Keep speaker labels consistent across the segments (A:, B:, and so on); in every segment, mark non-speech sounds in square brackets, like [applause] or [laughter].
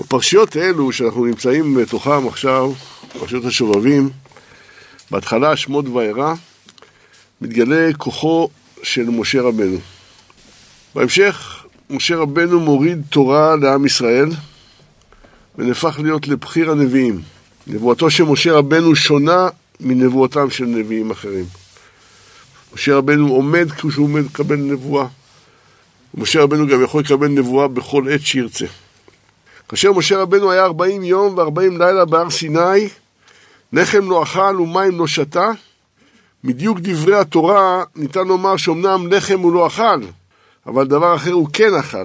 A: בפרשיות האלו שאנחנו נמצאים בתוכם עכשיו, פרשיות השובבים, בהתחלה שמות וארא, מתגלה כוחו של משה רבנו. בהמשך, משה רבנו מוריד תורה לעם ישראל ונהפך להיות לבחיר הנביאים. נבואתו של משה רבנו שונה מנבואתם של נביאים אחרים. משה רבנו עומד כשהוא עומד לקבל נבואה. משה רבנו גם יכול לקבל נבואה בכל עת שירצה. כאשר משה רבנו היה 40 יום ו-40 לילה בהר סיני, לחם לא אכל ומים לא שתה, מדיוק דברי התורה ניתן לומר שאומנם לחם הוא לא אכל, אבל דבר אחר הוא כן אכל.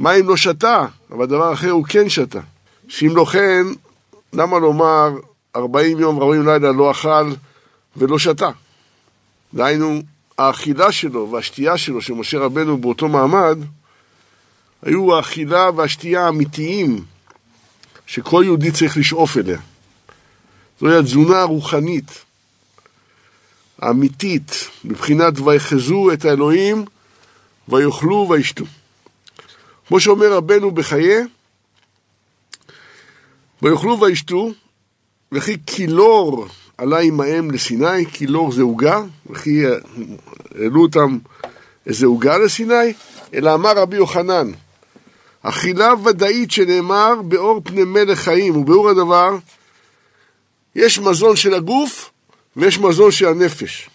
A: מים לא שתה, אבל דבר אחר הוא כן שתה. שאם לא כן, למה לומר 40 יום ו-40 לילה לא אכל ולא שתה? דהיינו, האכילה שלו והשתייה שלו, של משה רבנו באותו מעמד, היו האכילה והשתייה האמיתיים שכל יהודי צריך לשאוף אליה. זוהי התזונה הרוחנית, האמיתית, מבחינת ויחזו את האלוהים ויאכלו וישתו. כמו שאומר רבנו בחיי, ויאכלו וישתו, וכי כילור עלה עמהם לסיני, כילור זה עוגה, וכי העלו אותם איזה עוגה לסיני, אלא אמר רבי יוחנן, אכילה ודאית שנאמר באור פני מלך חיים, וביאור הדבר, יש מזון של הגוף ויש מזון של הנפש.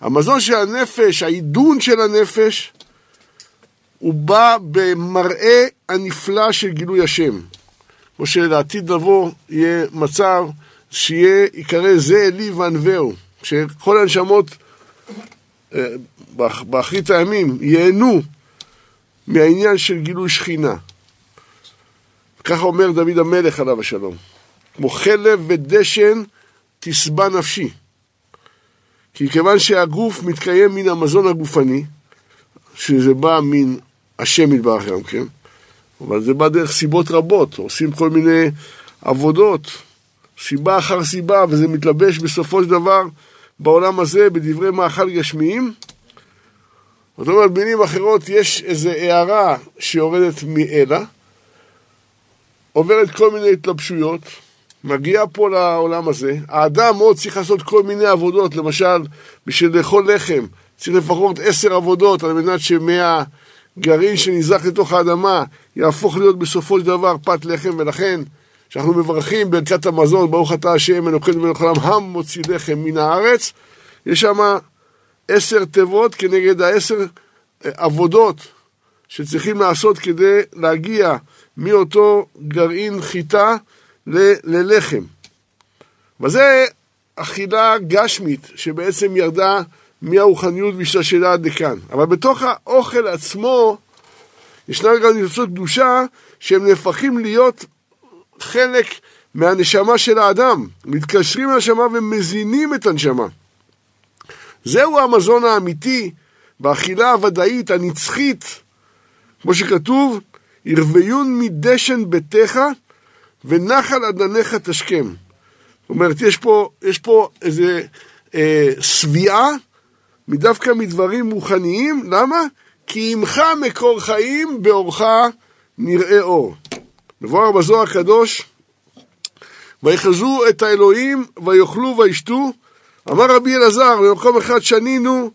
A: המזון של הנפש, העידון של הנפש, הוא בא במראה הנפלא של גילוי השם. כמו שלעתיד לבוא יהיה מצב שיהיה, יקרא זה אלי וענווהו, שכל הנשמות אה, באחרית הימים ייהנו מהעניין של גילוי שכינה. ככה אומר דוד המלך עליו השלום. כמו חלב ודשן תשבע נפשי. כי כיוון שהגוף מתקיים מן המזון הגופני, שזה בא מן השם יתברך גם כן, אבל זה בא דרך סיבות רבות, עושים כל מיני עבודות, סיבה אחר סיבה, וזה מתלבש בסופו של דבר בעולם הזה בדברי מאכל גשמיים. זאת אומרת, במילים אחרות, יש איזו הערה שיורדת מאלה, עוברת כל מיני התלבשויות, מגיע פה לעולם הזה, האדם עוד צריך לעשות כל מיני עבודות, למשל, בשביל לאכול לחם, צריך לפחות עשר עבודות על מנת שמהגרעין שנזרק לתוך האדמה יהפוך להיות בסופו של דבר פת לחם, ולכן כשאנחנו מברכים ברכת המזון, ברוך אתה השם אלוקינו מלך העולם, המוציא לחם מן הארץ, יש שם עשר תיבות כנגד העשר אה, עבודות שצריכים לעשות כדי להגיע מאותו גרעין חיטה ל- ללחם. וזה אכילה גשמית שבעצם ירדה מהרוחניות והשתשלה עד לכאן. אבל בתוך האוכל עצמו ישנם גם ניצוצות קדושה שהם נהפכים להיות חלק מהנשמה של האדם. מתקשרים לנשמה ומזינים את הנשמה. זהו המזון האמיתי באכילה הוודאית, הנצחית, כמו שכתוב, ירוויון מדשן ביתך ונחל אדניך תשכם. זאת אומרת, יש פה, יש פה איזה אה, שביעה מדווקא מדברים רוחניים, למה? כי עמך מקור חיים, באורך נראה אור. מבואר בזוהר הקדוש, ויחזו את האלוהים, ויאכלו וישתו. אמר רבי אלעזר, במקום אחד שנינו,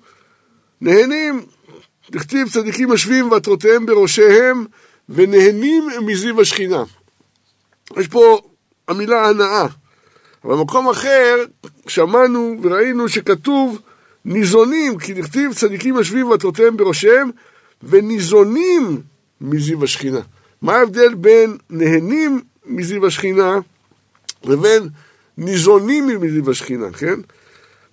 A: נהנים, דכתיב צדיקים יושבים ועטרותיהם בראשיהם, ונהנים מזיו השכינה. יש פה המילה הנאה. אבל במקום אחר שמענו וראינו שכתוב ניזונים, כי נכתיב צדיקים יושבים ועטרותיהם בראשיהם, וניזונים מזיו השכינה. מה ההבדל בין נהנים מזיו השכינה לבין ניזונים מזיו השכינה, כן?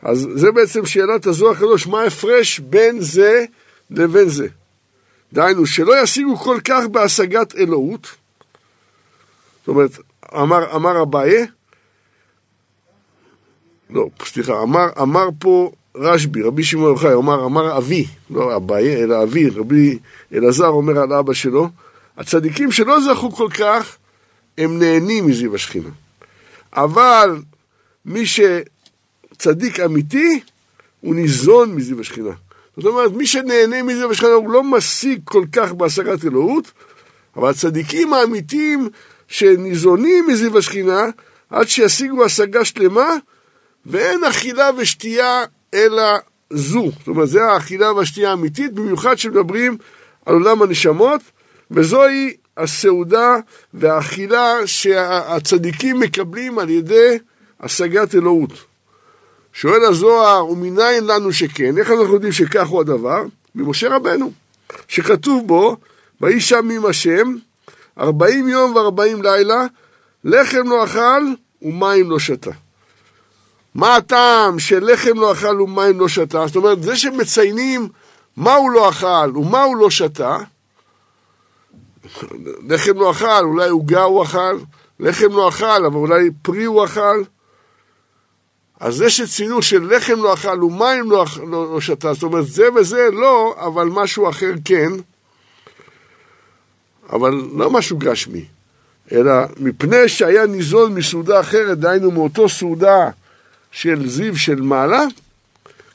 A: אז זה בעצם שאלת הזוהר הקדוש, מה ההפרש בין זה לבין זה? דהיינו, שלא ישיגו כל כך בהשגת אלוהות, זאת אומרת, אמר, אמר אביי, לא, סליחה, אמר, אמר פה רשב"י, רבי שמעון יוחאי, אמר, אמר אבי, לא אביי, אלא אבי, רבי אלעזר אומר על אבא שלו, הצדיקים שלא זכו כל כך, הם נהנים מזיו השכינה. אבל מי שצדיק אמיתי, הוא ניזון מזיו השכינה. זאת אומרת, מי שנהנה מזיו השכינה, הוא לא משיג כל כך בהשגת אלוהות, אבל הצדיקים האמיתיים שניזונים מזיו השכינה, עד שישיגו השגה שלמה, ואין אכילה ושתייה אלא זו. זאת אומרת, זה האכילה והשתייה האמיתית, במיוחד כשמדברים על עולם הנשמות, וזוהי הסעודה והאכילה שהצדיקים מקבלים על ידי השגת אלוהות. שואל הזוהר, ומניין לנו שכן? איך אנחנו יודעים שכך הוא הדבר? ממשה רבנו, שכתוב בו, ויהי שם עם השם, ארבעים יום וארבעים לילה, לחם לא אכל ומים לא שתה. מה הטעם של לחם לא אכל ומים לא שתה? זאת אומרת, זה שמציינים מה הוא לא אכל ומה הוא לא שתה, לחם לא אכל, אולי עוגה הוא אכל, לחם לא אכל, אבל אולי פרי הוא אכל. אז זה שציינו שלחם לא אכל ומים לא, לא, לא שתה, זאת אומרת, זה וזה לא, אבל משהו אחר כן, אבל לא משהו גשמי, אלא מפני שהיה ניזון מסעודה אחרת, דהיינו מאותו סעודה של זיו של מעלה,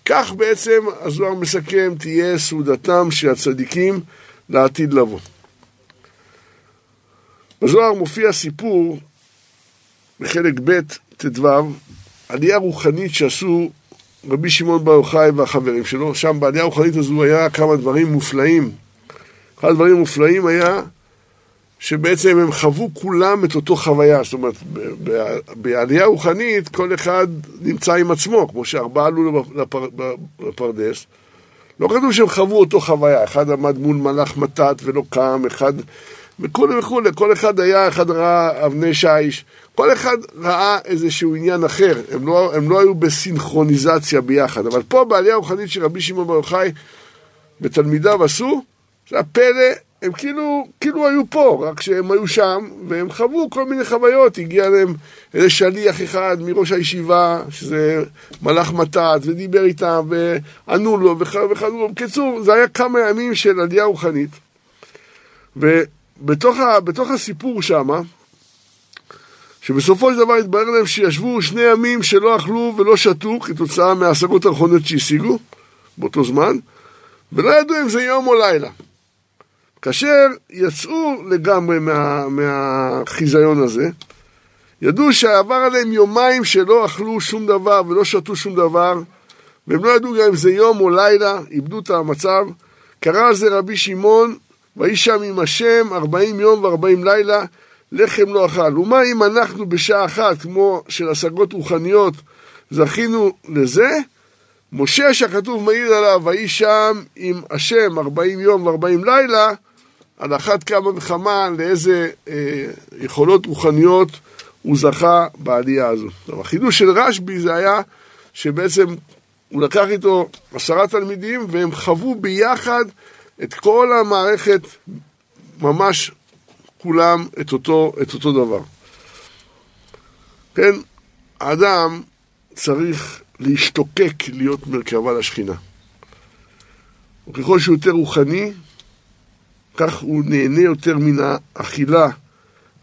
A: כך בעצם הזוהר מסכם תהיה סעודתם של הצדיקים לעתיד לבוא. בזוהר מופיע סיפור בחלק ב' ט"ו, עלייה רוחנית שעשו רבי שמעון בר יוחאי והחברים שלו, שם בעלייה הרוחנית הזו היה כמה דברים מופלאים. אחד הדברים המופלאים היה שבעצם הם חוו כולם את אותו חוויה, זאת אומרת, בעלייה רוחנית כל אחד נמצא עם עצמו, כמו שארבעה עלו לפר, לפרדס. לא כתוב שהם חוו אותו חוויה, אחד עמד מול מלאך מתת ולא קם, אחד וכולי וכולי, כל אחד היה, אחד ראה אבני שיש, כל אחד ראה איזשהו עניין אחר, הם לא, הם לא היו בסינכרוניזציה ביחד, אבל פה בעלייה הרוחנית של רבי שמעון בר יוחאי ותלמידיו עשו, זה הפלא הם כאילו, כאילו היו פה, רק שהם היו שם, והם חוו כל מיני חוויות, הגיע להם איזה שליח אחד מראש הישיבה, שזה מלאך מתת, ודיבר איתם, וענו לו, וחזרו. בקיצור, זה היה כמה ימים של עלייה רוחנית. ובתוך ה, הסיפור שמה, שבסופו של דבר התברר להם שישבו שני ימים שלא אכלו ולא שתו, כתוצאה מההשגות האחרונות שהשיגו באותו זמן, ולא ידעו אם זה יום או לילה. כאשר יצאו לגמרי מה, מהחיזיון הזה, ידעו שעבר עליהם יומיים שלא אכלו שום דבר ולא שתו שום דבר, והם לא ידעו גם אם זה יום או לילה, איבדו את המצב. קרא על זה רבי שמעון, ויהי שם עם השם ארבעים יום וארבעים לילה, לחם לא אכל. ומה אם אנחנו בשעה אחת, כמו של השגות רוחניות, זכינו לזה? משה שהכתוב מעיד עליו, ויהי שם עם השם ארבעים יום וארבעים לילה, על אחת כמה וכמה לאיזה אה, יכולות רוחניות הוא זכה בעלייה הזו. טוב, החידוש של רשב"י זה היה שבעצם הוא לקח איתו עשרה תלמידים והם חוו ביחד את כל המערכת, ממש כולם את אותו, את אותו דבר. כן, האדם צריך להשתוקק להיות מרכבה לשכינה. וככל שהוא יותר רוחני, כך הוא נהנה יותר מן האכילה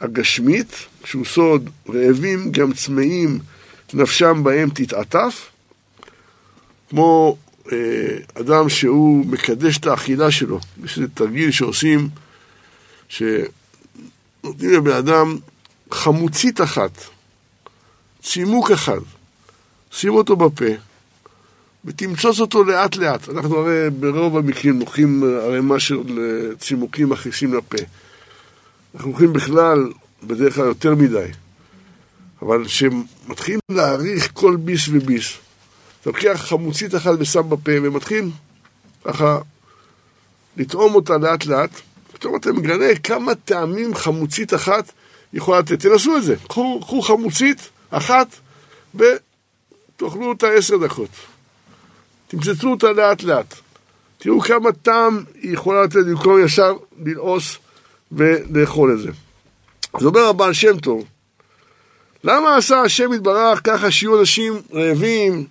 A: הגשמית, כשהוא סוד רעבים, גם צמאים, נפשם בהם תתעטף, כמו אה, אדם שהוא מקדש את האכילה שלו. יש איזה תרגיל שעושים, שנותנים לבן אדם חמוצית אחת, צימוק אחד, שים אותו בפה, ותמצוץ אותו לאט לאט. אנחנו הרי ברוב המקרים לוקחים ערימה של צימוקים מכניסים לפה. אנחנו לוקחים בכלל, בדרך כלל יותר מדי. אבל כשמתחילים להעריך כל ביס וביס, אתה לוקח חמוצית אחת ושם בפה ומתחיל ככה לטעום אותה לאט לאט, פתאום אתה מגלה כמה טעמים חמוצית אחת יכולה לתת. תנסו את זה, קחו, קחו חמוצית אחת ותאכלו אותה עשר דקות. תמצצו אותה לאט לאט. תראו כמה טעם היא יכולה לתת במקום ישר ללעוס ולאכול את זה. אז אומר הבעל שם טוב, למה עשה השם יתברך ככה שיהיו אנשים רעבים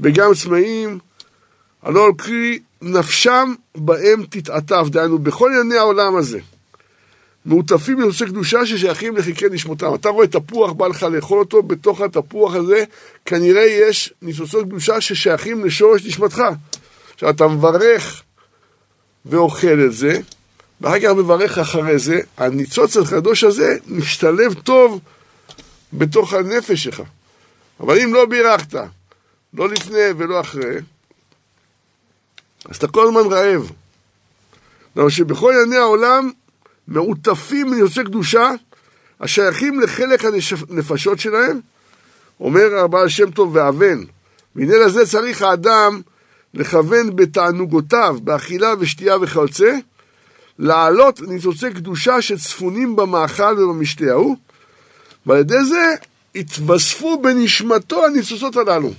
A: וגם צמאים? הלא על קרי נפשם בהם תתעטף, דהיינו בכל ענייני העולם הזה. מעוטפים בנושאי קדושה ששייכים לחיקי נשמותם. אתה רואה תפוח, בא לך לאכול אותו, בתוך התפוח הזה כנראה יש ניצוצות קדושה ששייכים לשורש נשמתך. עכשיו, אתה מברך ואוכל את זה, ואחר כך מברך אחרי זה, הניצוץ הקדוש הזה משתלב טוב בתוך הנפש שלך. אבל אם לא בירכת, לא לפני ולא אחרי, אז אתה כל הזמן רעב. למה שבכל ענייני העולם מעוטפים מניצוצי קדושה השייכים לחלק הנפשות שלהם, אומר הבעל שם טוב ואבן, והנה לזה צריך האדם לכוון בתענוגותיו, באכילה ושתייה וכיוצא, להעלות ניצוצי קדושה שצפונים במאכל ובמשתה ההוא, ועל ידי זה התווספו בנשמתו הניצוצות הללו.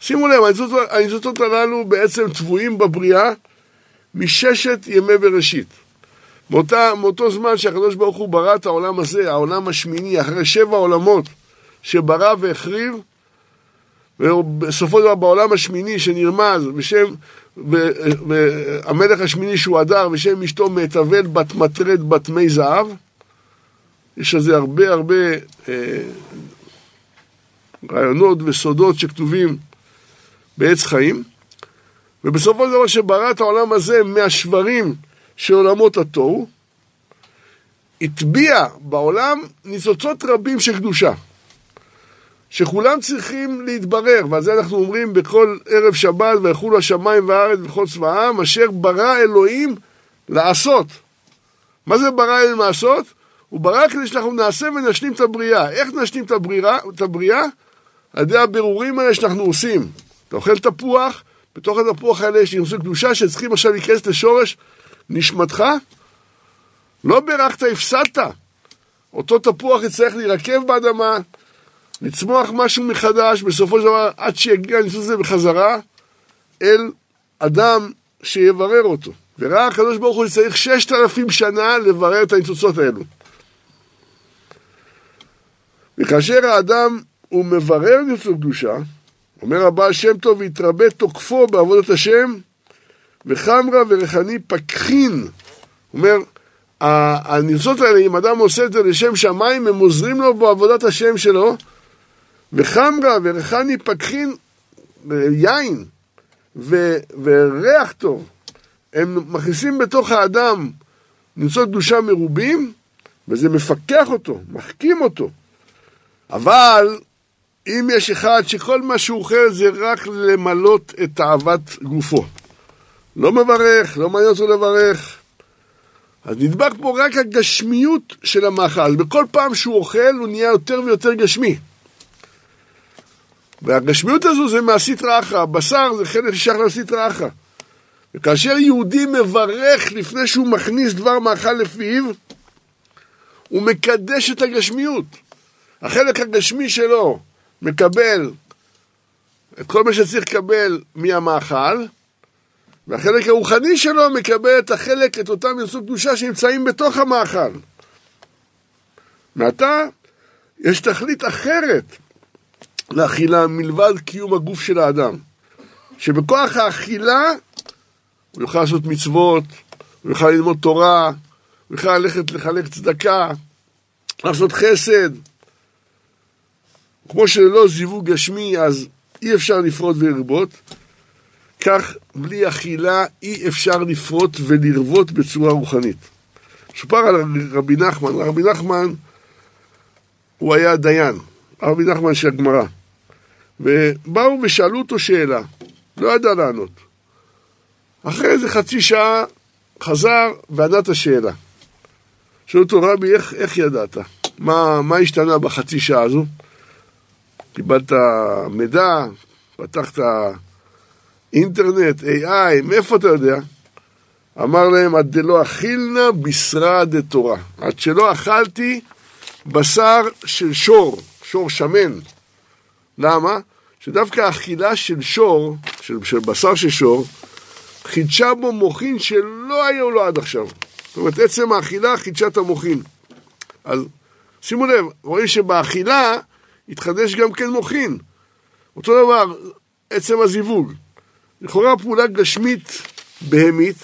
A: שימו לב, הניצוצות, הללו בעצם טבועים בבריאה מששת ימי בראשית. מאותה, מאותו זמן שהקדוש ברוך הוא ברא את העולם הזה, העולם השמיני, אחרי שבע עולמות שברא והחריב, ובסופו של דבר בעולם השמיני שנרמז בשם, והמלך השמיני שהוא הדר ושם אשתו מתאבל בת מטרד בת מי זהב, יש על זה הרבה הרבה אה, רעיונות וסודות שכתובים בעץ חיים, ובסופו של דבר שברא את העולם הזה מהשברים של עולמות התוהו, הטביע בעולם ניצוצות רבים של קדושה. שכולם צריכים להתברר, ועל זה אנחנו אומרים בכל ערב שבת, ויחולו השמיים והארץ וכל צבאם, אשר ברא אלוהים לעשות. מה זה ברא אלוהים לעשות? הוא ברא כדי שאנחנו נעשה ונשלים את הבריאה. איך נשלים את הבריאה? את הבריאה? על ידי הבירורים האלה שאנחנו עושים. אתה אוכל תפוח, בתוך התפוח האלה יש נכנסו קדושה שצריכים עכשיו להיכנס לשורש נשמתך. לא בירכת, הפסדת. אותו תפוח יצטרך להירקב באדמה, לצמוח משהו מחדש, בסופו של דבר, עד שיגיע הניסוס הזה בחזרה אל אדם שיברר אותו. וראה הקדוש ברוך הוא שצריך ששת אלפים שנה לברר את הניצוצות האלו. וכאשר האדם הוא מברר ניצוץ קדושה, אומר הבעל שם טוב, והתרבה תוקפו בעבודת השם, וחמרה ורחני פקחין. אומר, הניצוצות האלה, אם אדם עושה את זה לשם שמיים, הם עוזרים לו בעבודת השם שלו, וחמרה ורחני פקחין, יין ו, וריח טוב, הם מכניסים בתוך האדם ניצוצות קדושה מרובים, וזה מפקח אותו, מחכים אותו. אבל אם יש אחד שכל מה שהוא אוכל זה רק למלות את תאוות גופו, לא מברך, לא מעניין אותו לברך, אז נדבק פה רק הגשמיות של המאכל. בכל פעם שהוא אוכל הוא נהיה יותר ויותר גשמי. והגשמיות הזו זה מהסטרא אחרא, בשר זה חלק ששייך לסטרא אחרא. וכאשר יהודי מברך לפני שהוא מכניס דבר מאכל לפיו, הוא מקדש את הגשמיות. החלק הגשמי שלו מקבל את כל מה שצריך לקבל מהמאכל, והחלק הרוחני שלו מקבל את החלק, את אותם יצור קדושה שנמצאים בתוך המאכל. מעתה יש תכלית אחרת לאכילה מלבד קיום הגוף של האדם. שבכוח האכילה הוא יוכל לעשות מצוות, הוא יוכל ללמוד תורה, הוא יוכל ללכת לחלק צדקה, לעשות חסד. כמו שללא זיווג גשמי אז אי אפשר לפרוט ולרבות, כך בלי אכילה אי אפשר לפרוט ולרבות בצורה רוחנית. סופר על רבי נחמן, רבי נחמן הוא היה דיין, רבי נחמן של הגמרא. ובאו ושאלו אותו שאלה, לא ידע לענות. אחרי איזה חצי שעה חזר וענה את השאלה. שאלו אותו, רבי, איך, איך ידעת? מה, מה השתנה בחצי שעה הזו? קיבלת מידע, פתחת אינטרנט, AI, מאיפה אתה יודע? אמר להם, עד דלא אכילנה בשרה דתורה. עד שלא אכלתי בשר של שור, שור שמן. למה? שדווקא אכילה של שור, של, של בשר של שור, חידשה בו מוחין שלא היו לו עד עכשיו. זאת אומרת, עצם האכילה חידשה את המוחין. אז שימו לב, רואים שבאכילה התחדש גם כן מוחין. אותו דבר, עצם הזיווג. לכאורה פעולה גשמית בהמית,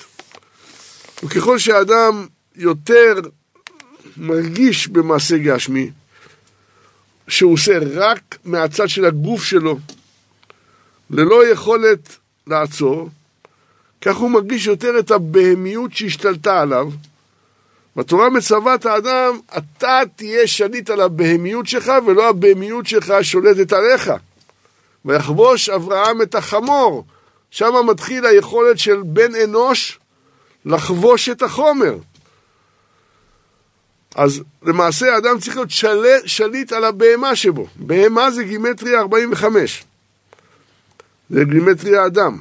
A: וככל שהאדם יותר מרגיש במעשה גשמי, שהוא עושה רק מהצד של הגוף שלו, ללא יכולת לעצור, כך הוא מרגיש יותר את הבהמיות שהשתלטה עליו, בתורה מצווה את האדם, אתה תהיה שליט על הבהמיות שלך, ולא הבהמיות שלך שולטת עליך. ויחבוש אברהם את החמור. שם מתחיל היכולת של בן אנוש לחבוש את החומר. אז למעשה האדם צריך להיות של... שליט על הבהמה שבו. בהמה זה גימטריה 45. זה גימטריה אדם.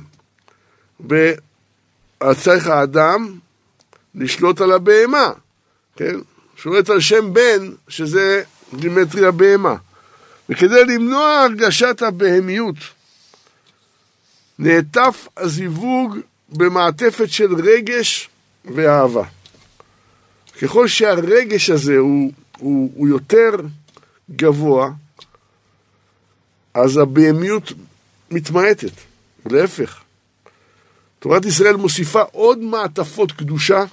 A: וצריך האדם לשלוט על הבהמה, כן? שולט על שם בן, שזה גימטריה בהמה. וכדי למנוע הרגשת הבהמיות, נעטף הזיווג במעטפת של רגש ואהבה. ככל שהרגש הזה הוא, הוא, הוא יותר גבוה, אז הבהמיות מתמעטת, להפך. תורת ישראל מוסיפה עוד מעטפות קדושה,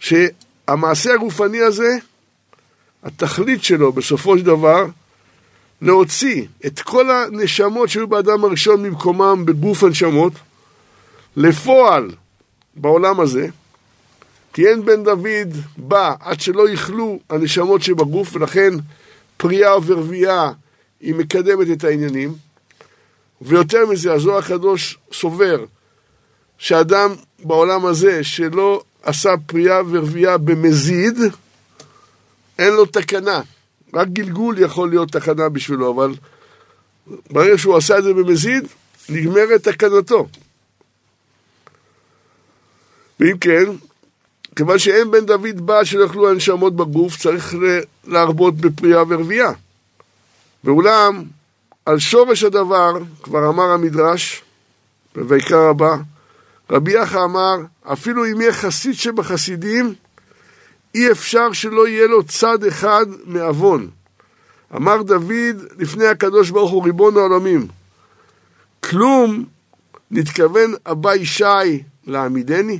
A: שהמעשה הגופני הזה, התכלית שלו בסופו של דבר, להוציא את כל הנשמות שהיו באדם הראשון ממקומם בגוף הנשמות, לפועל בעולם הזה, כי אין בן דוד בא עד שלא יכלו הנשמות שבגוף, ולכן פריאה ורבייה היא מקדמת את העניינים. ויותר מזה, הזוהר הקדוש סובר שאדם בעולם הזה שלא עשה פריאה ורבייה במזיד, אין לו תקנה. רק גלגול יכול להיות תקנה בשבילו, אבל ברגע שהוא עשה את זה במזיד, נגמרת תקנתו. ואם כן, כיוון שאין בן דוד בא שלא יאכלו הנשמות בגוף, צריך להרבות בפריאה ורבייה. ואולם, על שורש הדבר, כבר אמר המדרש, בויקרא רבה, רבי יחא אמר, אפילו אם יהיה חסיד שבחסידים, אי אפשר שלא יהיה לו צד אחד מעוון. אמר דוד לפני הקדוש ברוך הוא ריבון העולמים, כלום נתכוון אבא ישי להעמידני?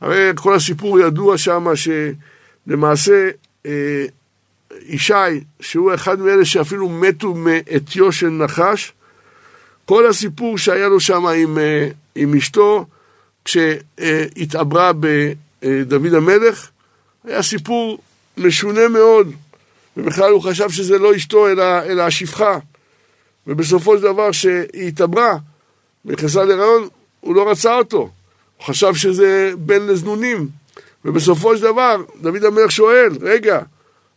A: הרי כל הסיפור ידוע שם שלמעשה אה, ישי, שהוא אחד מאלה שאפילו מתו מעטיו של נחש, כל הסיפור שהיה לו שם עם, אה, עם אשתו, כשהתעברה בדוד המלך, היה סיפור משונה מאוד, ובכלל הוא חשב שזה לא אשתו אלא, אלא השפחה. ובסופו של דבר שהיא התעברה ונכנסה להיריון, הוא לא רצה אותו. הוא חשב שזה בן לזנונים. ובסופו של דבר, דוד המלך שואל, רגע,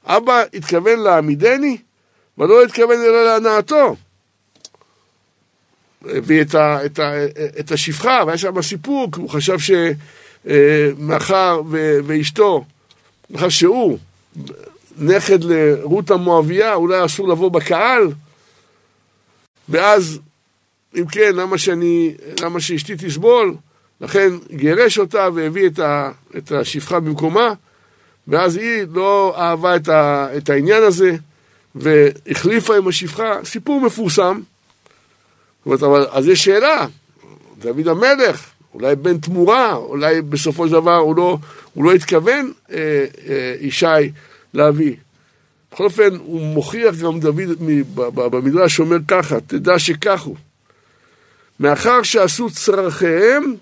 A: אבא התכוון להעמידני, ולא התכוון אלא להנאתו. הביא את, ה, את, ה, את השפחה, והיה שם סיפור, כי הוא חשב שמאחר ואשתו, מאחר שהוא נכד לרות המואביה, אולי אסור לבוא בקהל, ואז, אם כן, למה, שאני, למה שאשתי תסבול? לכן גירש אותה והביא את, ה, את השפחה במקומה, ואז היא לא אהבה את, ה, את העניין הזה, והחליפה עם השפחה, סיפור מפורסם. זאת אומרת, אבל, אז יש שאלה, דוד המלך, אולי בן תמורה, אולי בסופו של דבר הוא לא, הוא לא התכוון, אה, אה, ישי, להביא. בכל אופן, הוא מוכיח גם דוד במדרש שאומר ככה, תדע שכך הוא. מאחר שעשו צרכיהם,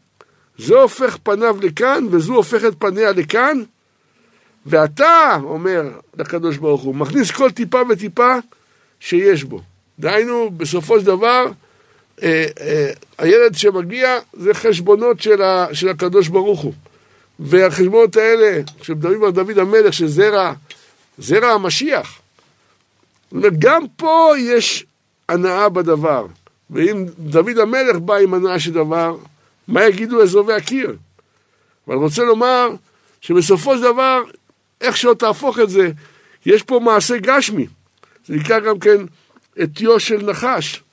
A: זה הופך פניו לכאן, וזו הופכת פניה לכאן, ואתה, אומר לקדוש ברוך הוא, מכניס כל טיפה וטיפה שיש בו. דהיינו, בסופו של דבר, הילד שמגיע זה חשבונות של, ה, של הקדוש ברוך הוא. והחשבונות האלה, כשמדברים על דוד המלך, שזרע, זרע המשיח. גם פה יש הנאה בדבר. ואם דוד המלך בא עם הנאה של דבר, מה יגידו אזובי הקיר? אבל אני רוצה לומר שבסופו של דבר, איך שלא תהפוך את זה, יש פה מעשה גשמי. זה נקרא גם כן עטיו של נחש.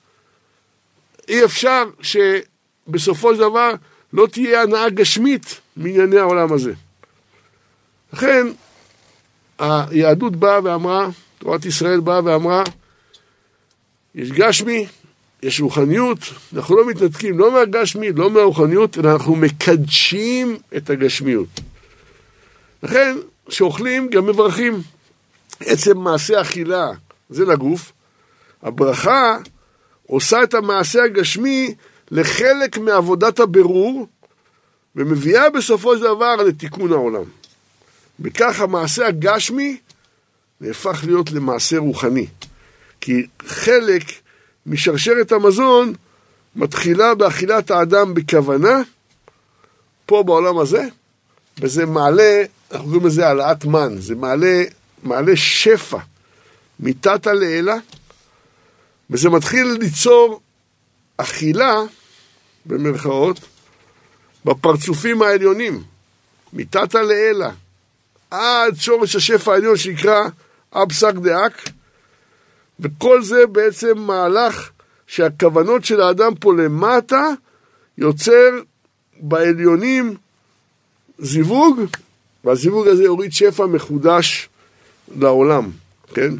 A: אי אפשר שבסופו של דבר לא תהיה הנאה גשמית מענייני העולם הזה. לכן, היהדות באה ואמרה, תורת ישראל באה ואמרה, יש גשמי, יש רוחניות, אנחנו לא מתנתקים לא מהגשמי, לא מהרוחניות, אלא אנחנו מקדשים את הגשמיות. לכן, כשאוכלים גם מברכים. עצם מעשה אכילה זה לגוף, הברכה עושה את המעשה הגשמי לחלק מעבודת הבירור, ומביאה בסופו של דבר לתיקון העולם. וכך המעשה הגשמי נהפך להיות למעשה רוחני. כי חלק משרשרת המזון מתחילה באכילת האדם בכוונה, פה בעולם הזה, וזה מעלה, אנחנו קוראים לזה העלאת מן, זה מעלה, מעלה שפע מתתא לעילה, וזה מתחיל ליצור אכילה, במרכאות, בפרצופים העליונים, מתתא לעילה, עד שורש השפע העליון שנקרא אבסק דאק, וכל זה בעצם מהלך שהכוונות של האדם פה למטה יוצר בעליונים זיווג, והזיווג הזה יוריד שפע מחודש לעולם, כן?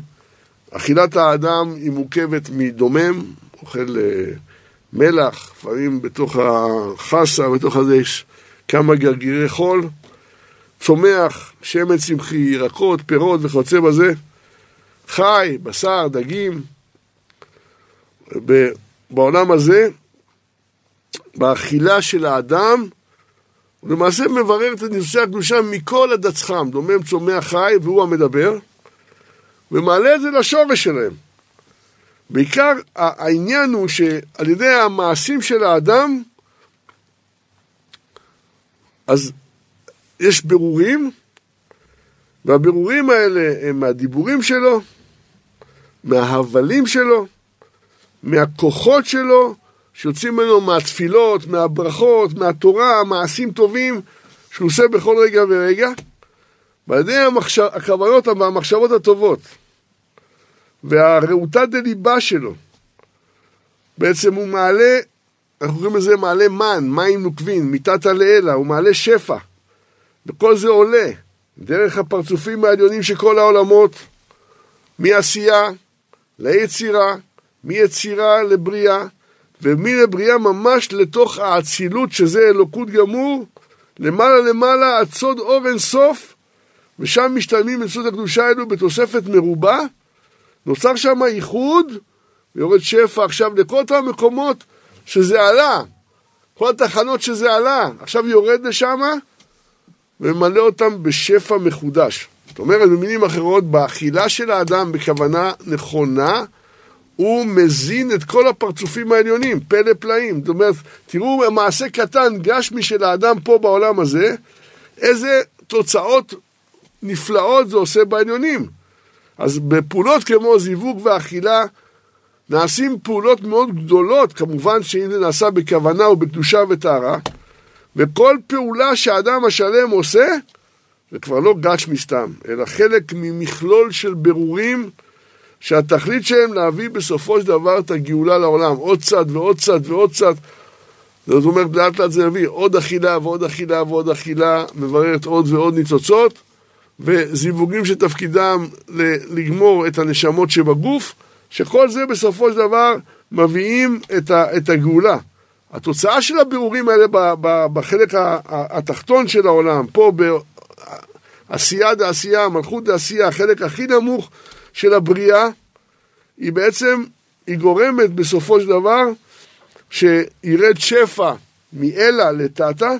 A: אכילת האדם היא מורכבת מדומם, אוכל אה, מלח, לפעמים בתוך החסה, בתוך הזה יש כמה גרגירי חול, צומח, שמן צמחי, ירקות, פירות וכיוצא בזה, חי, בשר, דגים. בעולם הזה, באכילה של האדם, הוא למעשה מברר את ניסוסי הקדושה מכל הדצחם, דומם צומח חי והוא המדבר, ומעלה את זה לשורש שלהם. בעיקר העניין הוא שעל ידי המעשים של האדם, אז יש ברורים, והברורים האלה הם מהדיבורים שלו, מההבלים שלו, מהכוחות שלו, שיוצאים ממנו מהתפילות, מהברכות, מהתורה, מעשים טובים שהוא עושה בכל רגע ורגע, ועל ידי המחש... הכוונות והמחשבות הטובות. והרעותה דליבה שלו, בעצם הוא מעלה, אנחנו קוראים לזה מעלה מן, מים נוקבין, מיתת לעילא, הוא מעלה שפע, וכל זה עולה דרך הפרצופים העליונים של כל העולמות, מעשייה ליצירה, מיצירה לבריאה, ומלבריאה ממש לתוך האצילות, שזה אלוקות גמור, למעלה למעלה עד סוד אור אין סוף, ושם משתלמים סוד הקדושה האלו בתוספת מרובה, נוצר שם ייחוד, ויורד שפע עכשיו לכל אותם מקומות שזה עלה, כל התחנות שזה עלה, עכשיו יורד לשם וממלא אותם בשפע מחודש. זאת אומרת, במילים אחרות, באכילה של האדם בכוונה נכונה, הוא מזין את כל הפרצופים העליונים, פלא פלאים. זאת אומרת, תראו מעשה קטן, גשמי של האדם פה בעולם הזה, איזה תוצאות נפלאות זה עושה בעליונים. אז בפעולות כמו זיווג ואכילה, נעשים פעולות מאוד גדולות, כמובן שאם זה נעשה בכוונה ובקדושה וטהרה, וכל פעולה שהאדם השלם עושה, זה כבר לא גש מסתם, אלא חלק ממכלול של ברורים שהתכלית שלהם להביא בסופו של דבר את הגאולה לעולם, עוד צד ועוד צד ועוד צד. זאת אומרת, לאט לאט זה יביא עוד אכילה ועוד אכילה ועוד אכילה, מבררת עוד ועוד ניצוצות, וזיווגים שתפקידם לגמור את הנשמות שבגוף, שכל זה בסופו של דבר מביאים את, הגאולה. התוצאה של הבירורים האלה בחלק התחתון של העולם, פה בעשייה דעשייה, מלכות דעשייה, החלק הכי נמוך של הבריאה, היא בעצם, היא גורמת בסופו של דבר שירד שפע מאלה לטאטה,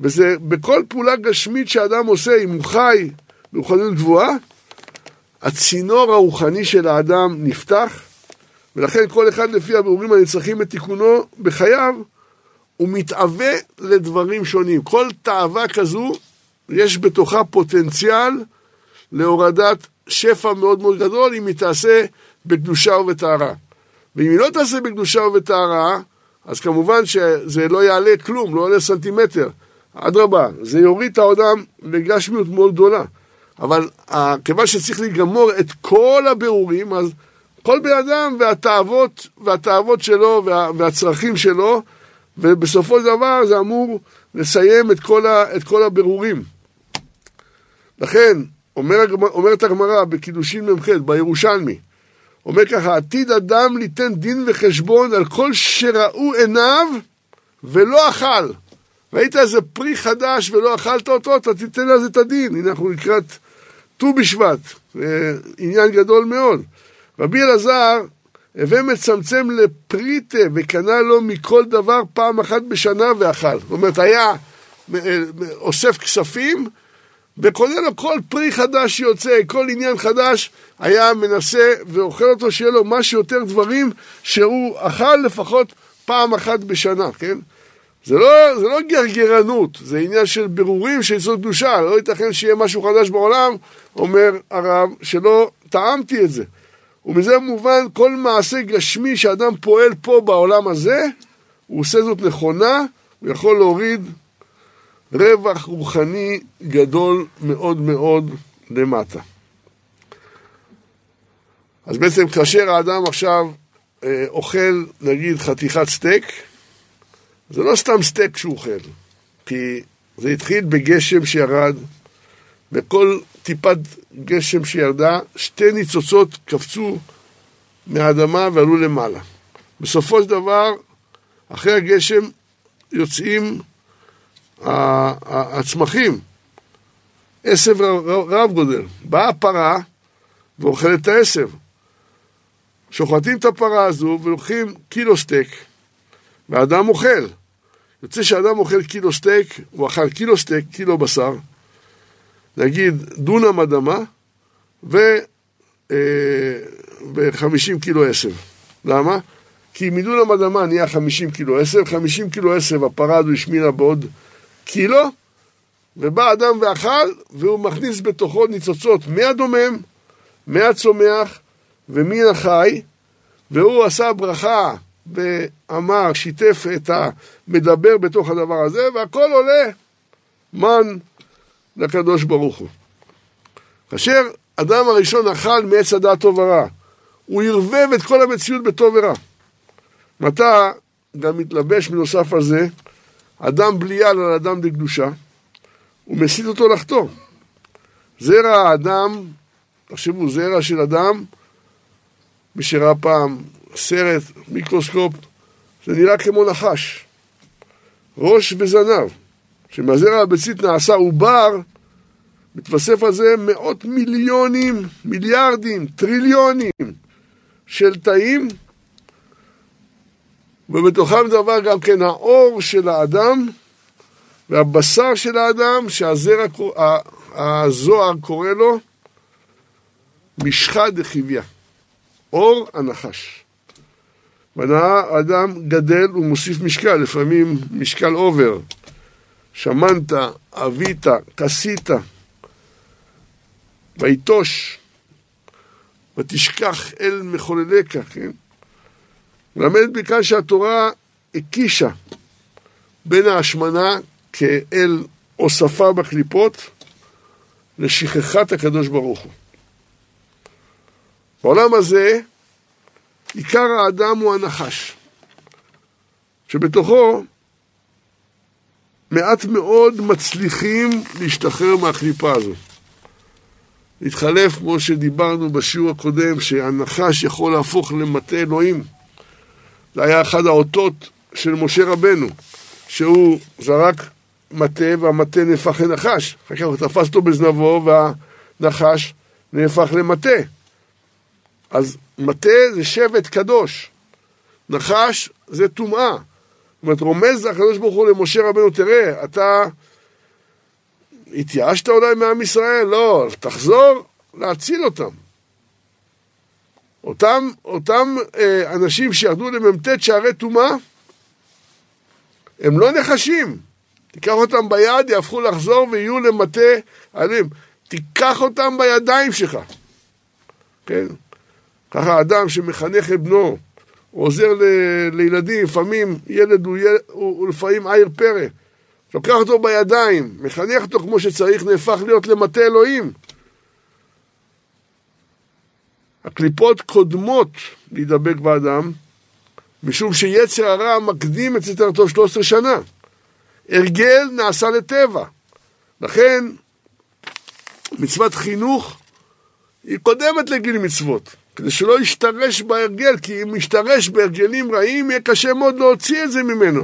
A: וזה בכל פעולה גשמית שאדם עושה, אם הוא חי ברוחניות גבוהה, הצינור הרוחני של האדם נפתח, ולכן כל אחד לפי הבירורים הנצרכים את תיקונו בחייו, הוא מתאווה לדברים שונים. כל תאווה כזו, יש בתוכה פוטנציאל להורדת שפע מאוד מאוד גדול אם היא תעשה בקדושה ובטהרה. ואם היא לא תעשה בקדושה ובטהרה, אז כמובן שזה לא יעלה כלום, לא יעלה סנטימטר. אדרבה, זה יוריד את האדם לגשמיות מאוד גדולה. אבל כיוון שצריך לגמור את כל הבירורים, אז כל בן אדם והתאוות, והתאוות שלו וה, והצרכים שלו, ובסופו של דבר זה אמור לסיים את כל, ה, את כל הבירורים. לכן, אומר, אומרת הגמרא בקידושין מ"ח, בירושלמי, אומר ככה, עתיד אדם ליתן דין וחשבון על כל שראו עיניו ולא אכל. ראית איזה פרי חדש ולא אכלת אותו, אתה תיתן לזה את הדין. הנה אנחנו לקראת ט"ו בשבט, עניין גדול מאוד. רבי אלעזר, הווה מצמצם לפריטה וקנה לו מכל דבר פעם אחת בשנה ואכל. זאת אומרת, היה אוסף כספים, וקונה לו כל פרי חדש שיוצא, כל עניין חדש, היה מנסה ואוכל אותו, שיהיה לו מה שיותר דברים שהוא אכל לפחות פעם אחת בשנה, כן? זה לא, זה לא גרגרנות, זה עניין של בירורים של יסוד קדושה, לא ייתכן שיהיה משהו חדש בעולם, אומר הרב, שלא טעמתי את זה. ומזה מובן כל מעשה גשמי שאדם פועל פה בעולם הזה, הוא עושה זאת נכונה, הוא יכול להוריד רווח רוחני גדול מאוד מאוד למטה. אז בעצם כאשר האדם עכשיו אה, אוכל נגיד חתיכת סטייק, זה לא סתם סטייק שהוא אוכל, כי זה התחיל בגשם שירד, וכל טיפת גשם שירדה, שתי ניצוצות קפצו מהאדמה ועלו למעלה. בסופו של דבר, אחרי הגשם יוצאים הצמחים, עשב רב גודל. באה הפרה ואוכלת את העשב. שוחטים את הפרה הזו ולוקחים קילו סטייק, והאדם אוכל. יוצא שאדם אוכל קילו סטייק, הוא אכל קילו סטייק, קילו בשר, נגיד דונם אדמה, ו... אה, ו-50 קילו עשב. למה? כי מדונם אדמה נהיה 50 קילו עשב, 50 קילו עשב הפרה הזו השמינה בעוד קילו, ובא אדם ואכל, והוא מכניס בתוכו ניצוצות מהדומם, מהצומח ומן החי, והוא עשה ברכה ואמר, שיתף את המדבר בתוך הדבר הזה, והכל עולה מן לקדוש ברוך הוא. כאשר אדם הראשון אכל מעץ הדעת טוב ורע, הוא ערבב את כל המציאות בטוב ורע. מתי גם מתלבש בנוסף על זה, אדם בליעל על אדם בקדושה, הוא מסית אותו לחטוא. זרע האדם, תחשבו, זרע של אדם, מי שראה פעם סרט, מיקרוסקופ, זה נראה כמו נחש. ראש וזנב. כשמהזרע הביצית נעשה עובר, מתווסף על זה מאות מיליונים, מיליארדים, טריליונים של תאים, ובתוכם דבר גם כן האור של האדם והבשר של האדם, שהזרע, הזוהר קורא לו משחה דחיביה, אור הנחש. והאדם גדל ומוסיף משקל, לפעמים משקל אובר. שמנת, אבית, כסית, ויטוש, ותשכח אל מחולליך, כן? מלמד מכאן שהתורה הקישה בין ההשמנה כאל הוספה בקליפות לשכחת הקדוש ברוך הוא. בעולם הזה עיקר האדם הוא הנחש, שבתוכו מעט מאוד מצליחים להשתחרר מהקליפה הזו. להתחלף, כמו שדיברנו בשיעור הקודם, שהנחש יכול להפוך למטה אלוהים. זה היה אחד האותות של משה רבנו, שהוא זרק מטה והמטה נהפך לנחש. אחר כך הוא תפס אותו בזנבו והנחש נהפך למטה. אז מטה זה שבט קדוש, נחש זה טומאה. זאת אומרת, רומז הקדוש ברוך הוא למשה רבנו, תראה, אתה התייאשת אולי מעם ישראל? לא, תחזור להציל אותם. אותם, אותם אה, אנשים שירדו למ"ט שערי טומאה, הם לא נחשים. תיקח אותם ביד, יהפכו לחזור ויהיו למטה עלים. תיקח אותם בידיים שלך. כן? ככה אדם שמחנך את בנו, עוזר ל, לילדים, לפעמים ילד הוא, ילד, הוא, הוא לפעמים עיר פרא. לוקח אותו בידיים, מחנך אותו כמו שצריך, נהפך להיות למטה אלוהים. הקליפות קודמות להידבק באדם, משום שיצר הרע מקדים את סתרתו 13 שנה. הרגל נעשה לטבע. לכן, מצוות חינוך היא קודמת לגיל מצוות, כדי שלא ישתרש בהרגל, כי אם ישתרש בהרגלים רעים, יהיה קשה מאוד להוציא את זה ממנו.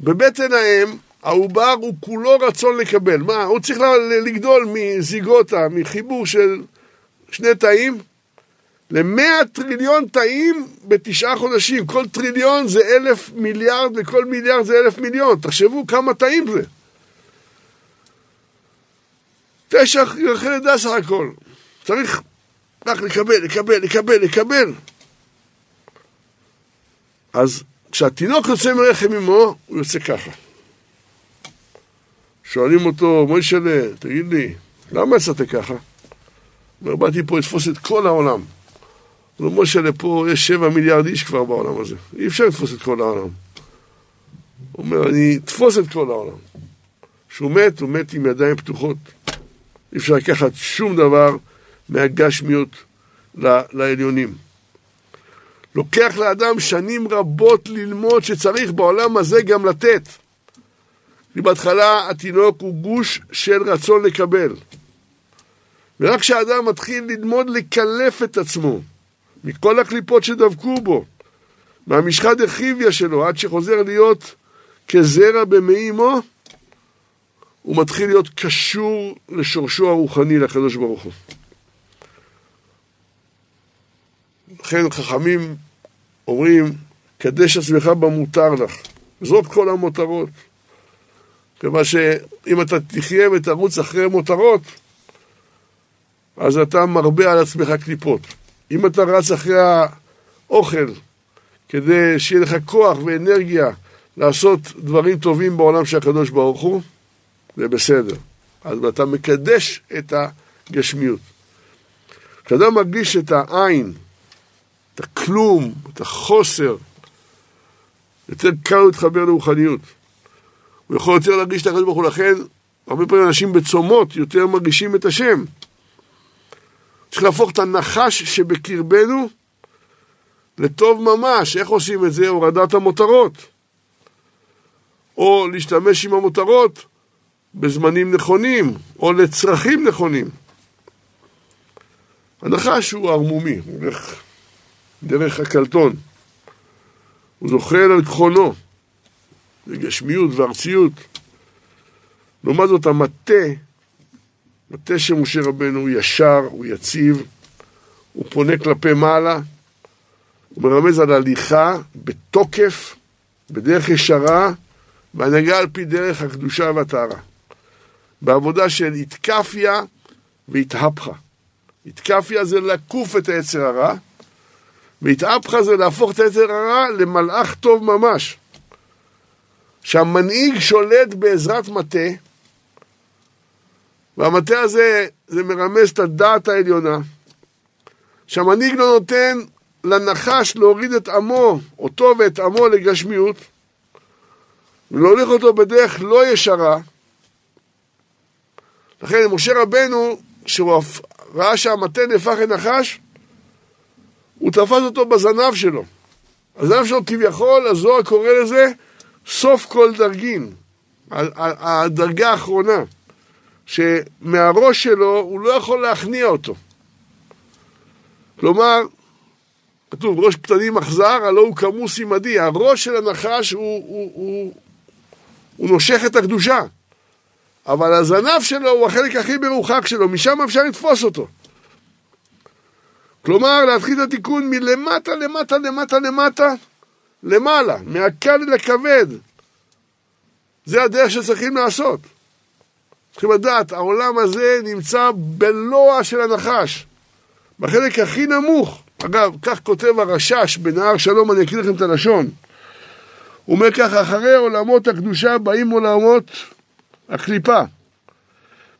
A: בבטן האם, העובר הוא כולו רצון לקבל. מה, הוא צריך לגדול מזיגוטה, מחיבור של שני תאים, למאה טריליון תאים בתשעה חודשים. כל טריליון זה אלף מיליארד וכל מיליארד זה אלף מיליון. תחשבו כמה תאים זה. תשע ירחי לידה סך הכל. צריך רק לקבל, לקבל, לקבל, לקבל. אז כשהתינוק יוצא מרחם אמו, הוא יוצא ככה. שואלים אותו, מוישלה, תגיד לי, למה יצאת ככה? הוא אומר, באתי פה לתפוס את כל העולם. הוא אומר, מוישלה, פה יש שבע מיליארד איש כבר בעולם הזה. אי אפשר לתפוס את כל העולם. הוא אומר, אני אתפוס את כל העולם. כשהוא מת, הוא מת עם ידיים פתוחות. אי אפשר לקחת שום דבר מהגשמיות לעליונים. לוקח לאדם שנים רבות ללמוד שצריך בעולם הזה גם לתת. כי בהתחלה התינוק הוא גוש של רצון לקבל. ורק כשאדם מתחיל ללמוד לקלף את עצמו מכל הקליפות שדבקו בו, מהמשחד החיביה שלו, עד שחוזר להיות כזרע במעי אמו, הוא מתחיל להיות קשור לשורשו הרוחני לקדוש ברוך הוא. לכן חכמים אומרים, קדש עצמך במותר לך. זאת כל המותרות. כיוון שאם אתה תחיה ותרוץ אחרי מותרות, אז אתה מרבה על עצמך קליפות. אם אתה רץ אחרי האוכל כדי שיהיה לך כוח ואנרגיה לעשות דברים טובים בעולם של הקדוש ברוך הוא, זה בסדר. אז אתה מקדש את הגשמיות. כשאדם מרגיש את העין, את הכלום, את החוסר, יותר קל להתחבר לרוחניות. הוא יכול יותר להרגיש את הקדוש ברוך הוא, לכן הרבה פעמים אנשים בצומות יותר מרגישים את השם. צריך להפוך את הנחש שבקרבנו לטוב ממש. איך עושים את זה? הורדת המותרות. או להשתמש עם המותרות בזמנים נכונים, או לצרכים נכונים. הנחש הוא ערמומי, הוא הולך דרך הקלטון. הוא זוחל על כחונו, בגשמיות וארציות. לעומת זאת המטה, מטה של משה רבנו הוא ישר, הוא יציב, הוא פונה כלפי מעלה, הוא מרמז על הליכה בתוקף, בדרך ישרה, והנהגה על פי דרך הקדושה והטהרה. בעבודה של התקפיה והתהפכה. התקפיה זה לקוף את היצר הרע, והתהפכה זה להפוך את היצר הרע למלאך טוב ממש. שהמנהיג שולט בעזרת מטה, והמטה הזה, זה מרמז את הדעת העליונה, שהמנהיג לא נותן לנחש להוריד את עמו, אותו ואת עמו לגשמיות, ולהוליך אותו בדרך לא ישרה. לכן משה רבנו, כשהוא ראה שהמטה נהפך לנחש, הוא תפס אותו בזנב שלו. הזנב שלו כביכול, הזוהר קורא לזה סוף כל דרגין, הדרגה האחרונה, שמהראש שלו הוא לא יכול להכניע אותו. כלומר, כתוב ראש פתנים אכזר, הלא הוא כמוס עמדי, הראש של הנחש הוא, הוא, הוא, הוא נושך את הקדושה, אבל הזנב שלו הוא החלק הכי מרוחק שלו, משם אפשר לתפוס אותו. כלומר, להתחיל את התיקון מלמטה, למטה, למטה, למטה, למעלה, מהקל לכבד. זה הדרך שצריכים לעשות. צריכים לדעת, העולם הזה נמצא בלוע של הנחש, בחלק הכי נמוך. אגב, כך כותב הרשש בנהר שלום, אני אקריא לכם את הלשון. הוא אומר ככה, אחרי עולמות הקדושה באים עולמות הקליפה.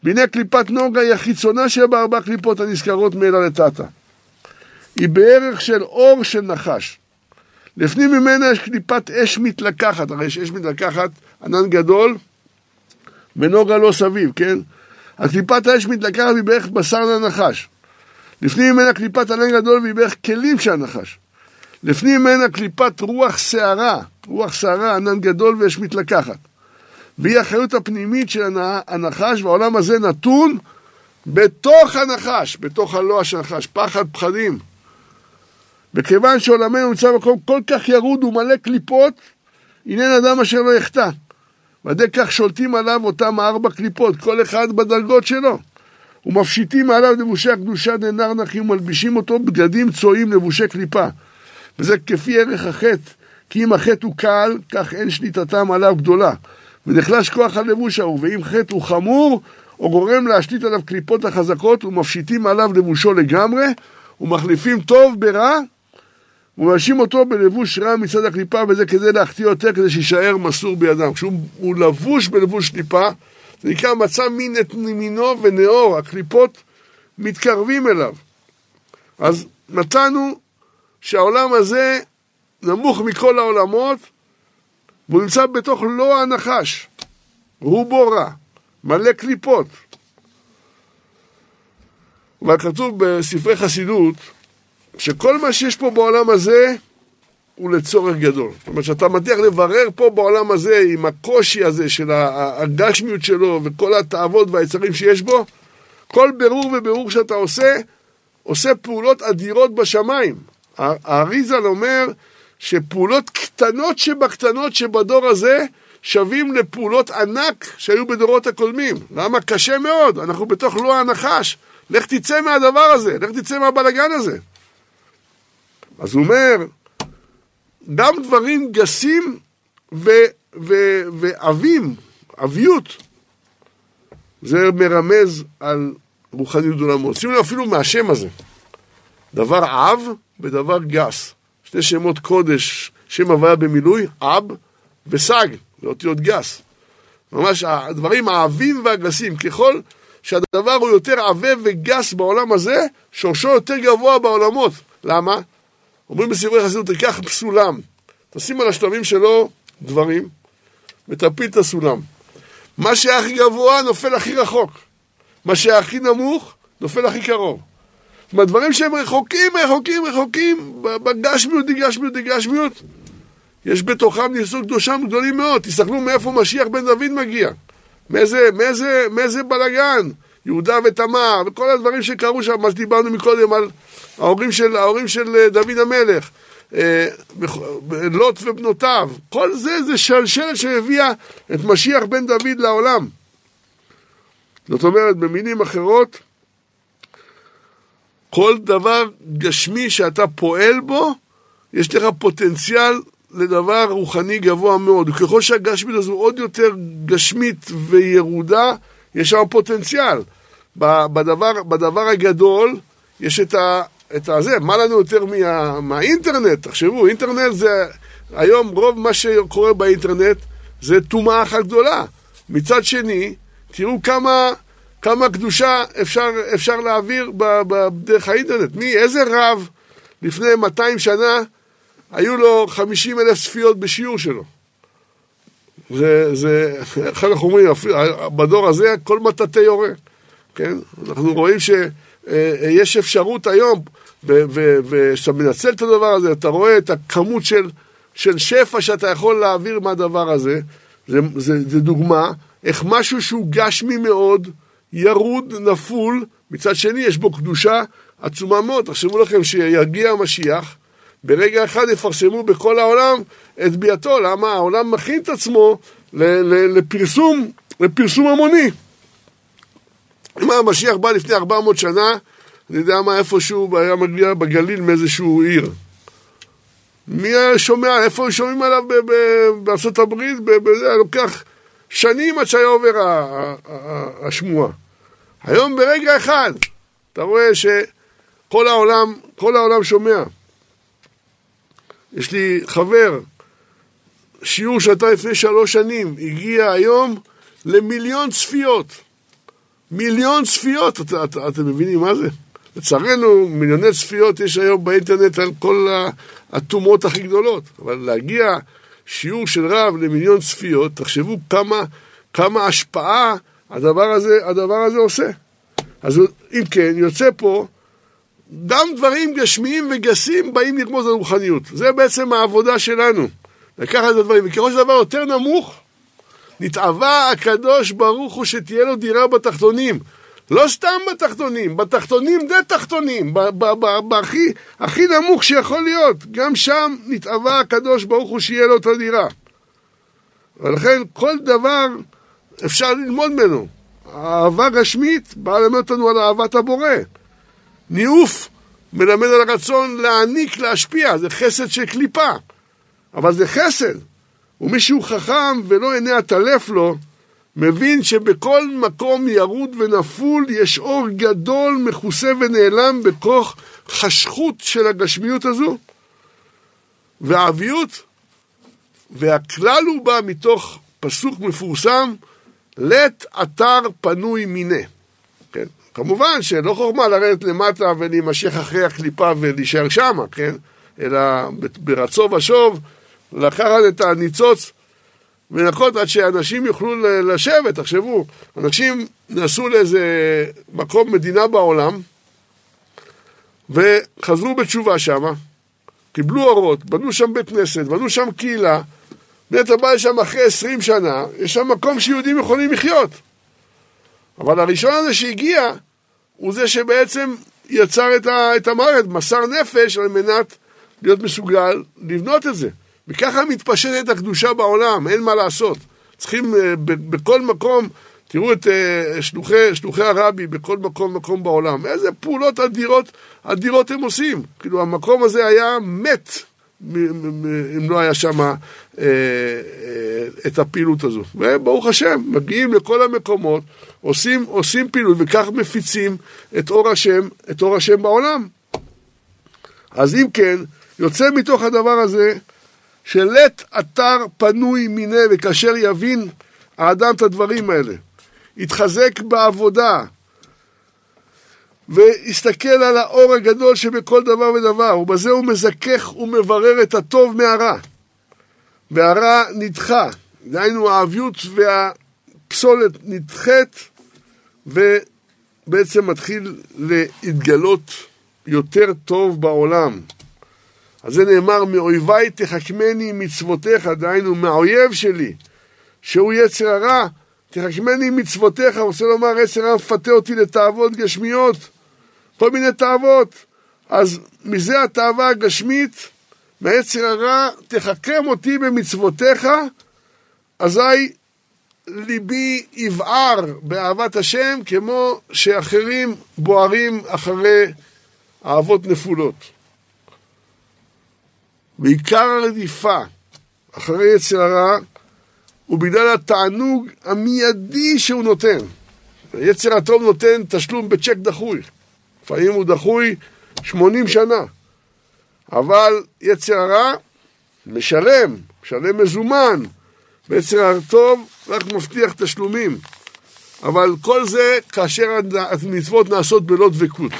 A: והנה קליפת נוגה היא החיצונה שבארבע קליפות הנזכרות מעילה לטאטה. היא בערך של אור של נחש. לפנים ממנה יש קליפת אש מתלקחת, הרי יש אש מתלקחת, ענן גדול ונוגה לא סביב, כן? הקליפת האש מתלקחת היא בערך בשר לנחש. לפנים ממנה קליפת ענן גדול והיא בערך כלים של הנחש. לפנים ממנה קליפת רוח שערה, רוח שערה, ענן גדול ואש מתלקחת. והיא האחריות הפנימית של הנחש, והעולם הזה נתון בתוך הנחש, בתוך הלוע של הנחש, פחד, פחדים. וכיוון שעולמנו נמצא במקום כל כך ירוד ומלא קליפות, הנה אדם אשר לא יחטא. ועדי כך שולטים עליו אותם ארבע קליפות, כל אחד בדרגות שלו. ומפשיטים מעליו לבושי הקדושה דנר נחים ומלבישים אותו בגדים צועים לבושי קליפה. וזה כפי ערך החטא, כי אם החטא הוא קל, כך אין שליטתם עליו גדולה. ונחלש כוח הלבוש ההוא, ואם חטא הוא חמור, או גורם להשליט עליו קליפות החזקות, ומפשיטים עליו לבושו לגמרי, ומחליפים טוב ברע, ומאשים אותו בלבוש רע מצד הקליפה, וזה כדי להחטיא יותר, כדי שיישאר מסור בידם. כשהוא לבוש בלבוש קליפה, זה נקרא מצא מין את מינו ונאור, הקליפות מתקרבים אליו. אז נתנו שהעולם הזה נמוך מכל העולמות, והוא נמצא בתוך לא הנחש, הוא בו רע, מלא קליפות. אבל כתוב בספרי חסידות, שכל מה שיש פה בעולם הזה הוא לצורך גדול. זאת אומרת, שאתה מצליח לברר פה בעולם הזה עם הקושי הזה של הגשמיות שלו וכל התאוות והיצרים שיש בו, כל ברור וברור שאתה עושה, עושה פעולות אדירות בשמיים. האריזל אומר שפעולות קטנות שבקטנות שבדור הזה שווים לפעולות ענק שהיו בדורות הקודמים. למה? קשה מאוד, אנחנו בתוך לא הנחש. לך תצא מהדבר הזה, לך תצא מהבלגן הזה. אז הוא אומר, גם דברים גסים ועבים, אביות, זה מרמז על רוחניות עולמות. שימו לב אפילו מהשם הזה. דבר אב ודבר גס. שני שמות קודש, שם הוויה במילוי, אב וסג, זה אותיות גס. ממש הדברים העבים והגסים, ככל שהדבר הוא יותר עבה וגס בעולם הזה, שורשו יותר גבוה בעולמות. למה? אומרים בספרי חסידות, תיקח סולם, תשים על השלבים שלו דברים, ותפיל את הסולם. מה שהכי גבוה נופל הכי רחוק. מה שהכי נמוך נופל הכי קרוב. זאת אומרת, שהם רחוקים, רחוקים, רחוקים, בגשמיות, דגשמיות, דגשמיות, יש בתוכם ניסות קדושם גדולים מאוד. תסתכלו מאיפה משיח בן דוד מגיע. מאיזה, מאיזה, מאיזה בלאגן. יהודה ותמר, וכל הדברים שקרו שם, מה שדיברנו מקודם על ההורים של, ההורים של אה, דוד המלך, אה, לוט ובנותיו, כל זה זה שלשלת שהביאה את משיח בן דוד לעולם. זאת אומרת, במילים אחרות, כל דבר גשמי שאתה פועל בו, יש לך פוטנציאל לדבר רוחני גבוה מאוד. וככל שהגשמית הזו עוד יותר גשמית וירודה, יש שם פוטנציאל. בדבר, בדבר הגדול יש את, ה, את הזה, מה לנו יותר מה, מהאינטרנט? תחשבו, אינטרנט זה, היום רוב מה שקורה באינטרנט זה טומאה אחת גדולה. מצד שני, תראו כמה, כמה קדושה אפשר, אפשר להעביר דרך האינטרנט. מי, איזה רב לפני 200 שנה היו לו 50 אלף צפיות בשיעור שלו? זה, זה, [laughs] איך אנחנו אומרים, בדור הזה כל מטאטא יורה, כן? אנחנו רואים שיש אפשרות היום, וכשאתה מנצל את הדבר הזה, אתה רואה את הכמות של, של שפע שאתה יכול להעביר מהדבר הזה, זה, זה, זה דוגמה איך משהו שהוא גשמי מאוד, ירוד, נפול, מצד שני יש בו קדושה עצומה מאוד. תחשבו לכם שיגיע המשיח, ברגע אחד יפרסמו בכל העולם את ביאתו. למה? העולם מכין את עצמו לפרסום, לפרסום המוני. אם המשיח בא לפני 400 שנה, אני יודע מה, איפשהו היה מגיע בגליל מאיזשהו עיר. מי היה שומע, איפה שומעים עליו בארצות הברית? זה היה לוקח שנים עד שהיה עובר השמועה. היום ברגע אחד, אתה רואה שכל העולם, כל העולם שומע. יש לי חבר, שיעור שהייתה לפני שלוש שנים, הגיע היום למיליון צפיות. מיליון צפיות, את, את, אתם מבינים מה זה? לצערנו, מיליוני צפיות יש היום באינטרנט על כל הטומאות הכי גדולות. אבל להגיע שיעור של רב למיליון צפיות, תחשבו כמה, כמה השפעה הדבר הזה, הדבר הזה עושה. אז אם כן, יוצא פה גם דברים גשמיים וגסים באים לרמוז על רוחניות. זה בעצם העבודה שלנו. לקחת את הדברים. וככל שדבר יותר נמוך, נתאווה הקדוש ברוך הוא שתהיה לו דירה בתחתונים. לא סתם בתחתונים, בתחתונים די תחתונים, בהכי הכי נמוך שיכול להיות. גם שם נתאווה הקדוש ברוך הוא שיהיה לו את הדירה. ולכן כל דבר אפשר ללמוד ממנו. האהבה גשמית באה ללמד אותנו על אהבת הבורא. ניאוף מלמד על הרצון להעניק, להשפיע, זה חסד של קליפה. אבל זה חסד. ומי שהוא חכם ולא עיני עטלף לו, מבין שבכל מקום ירוד ונפול יש אור גדול, מכוסה ונעלם בכוח חשכות של הגשמיות הזו. והעביות, והכלל הוא בא מתוך פסוק מפורסם, לית אתר פנוי מיניה. כן? כמובן שלא חוכמה לרדת למטה ולהימשך אחרי הקליפה ולהישאר שמה, כן? אלא ברצו ושוב לקחת את הניצוץ ולנקות עד שאנשים יוכלו לשבת. תחשבו, אנשים נסעו לאיזה מקום, מדינה בעולם, וחזרו בתשובה שמה, קיבלו אורות, בנו שם בית כנסת, בנו שם קהילה, בית הבית שם אחרי עשרים שנה, יש שם מקום שיהודים יכולים לחיות. אבל הראשון הזה שהגיע, הוא זה שבעצם יצר את, המערכת, מסר נפש על מנת להיות מסוגל לבנות את זה. וככה מתפשטת הקדושה בעולם, אין מה לעשות. צריכים אה, בכל מקום, תראו את אה, שלוחי, שלוחי הרבי בכל מקום מקום בעולם, איזה פעולות אדירות, אדירות הם עושים. כאילו המקום הזה היה מת אם לא היה שם אה, אה, את הפעילות הזו. וברוך השם, מגיעים לכל המקומות, עושים, עושים פעילות וכך מפיצים את אור השם, את אור השם בעולם. אז אם כן, יוצא מתוך הדבר הזה שלט אתר פנוי מיניה וכאשר יבין האדם את הדברים האלה. יתחזק בעבודה, ויסתכל על האור הגדול שבכל דבר ודבר, ובזה הוא מזכך ומברר את הטוב מהרע. והרע נדחה, דהיינו האביות והפסולת נדחית, ובעצם מתחיל להתגלות יותר טוב בעולם. אז זה נאמר, מאויביי תחכמני מצוותיך, דהיינו מהאויב שלי, שהוא יצר הרע, תחכמני מצוותיך, רוצה לומר, יצר הרע מפתה אותי לתאוות גשמיות, כל מיני תאוות. אז מזה התאווה הגשמית, מהיצר הרע, תחכם אותי במצוותיך, אזי ליבי יבער באהבת השם, כמו שאחרים בוערים אחרי אהבות נפולות. ועיקר הרדיפה אחרי יצר הרע הוא בגלל התענוג המיידי שהוא נותן. יצר הטוב נותן תשלום בצ'ק דחוי. לפעמים הוא דחוי 80 שנה. אבל יצר הרע משלם, משלם מזומן. ויצר הטוב רק מבטיח תשלומים. אבל כל זה כאשר המצוות נעשות בלא דבקות.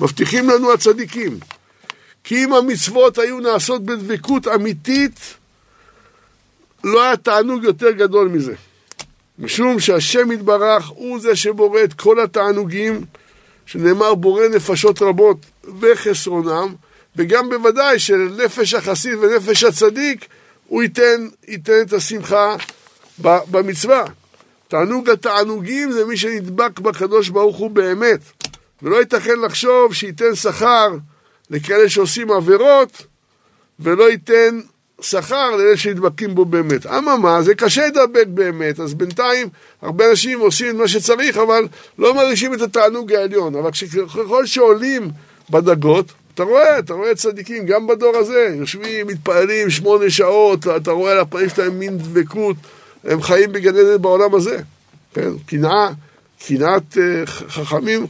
A: מבטיחים לנו הצדיקים. כי אם המצוות היו נעשות בדבקות אמיתית, לא היה תענוג יותר גדול מזה. משום שהשם יתברך הוא זה שבורא את כל התענוגים, שנאמר בורא נפשות רבות וחסרונם, וגם בוודאי שלנפש החסיד ונפש הצדיק, הוא ייתן, ייתן את השמחה במצווה. תענוג התענוגים זה מי שנדבק בקדוש ברוך הוא באמת. ולא ייתכן לחשוב שייתן שכר לכאלה שעושים עבירות, ולא ייתן שכר לאלה שנדבקים בו באמת. אממה, זה קשה לדבק באמת, אז בינתיים הרבה אנשים עושים את מה שצריך, אבל לא מרגישים את התענוג העליון. אבל ככל שעולים בדרגות, אתה רואה, אתה רואה צדיקים, גם בדור הזה, יושבים, מתפללים שמונה שעות, אתה רואה על הפנים שלהם מין דבקות, הם חיים בגן עדן בעולם הזה. כן, קנאה, קנאת אה, חכמים,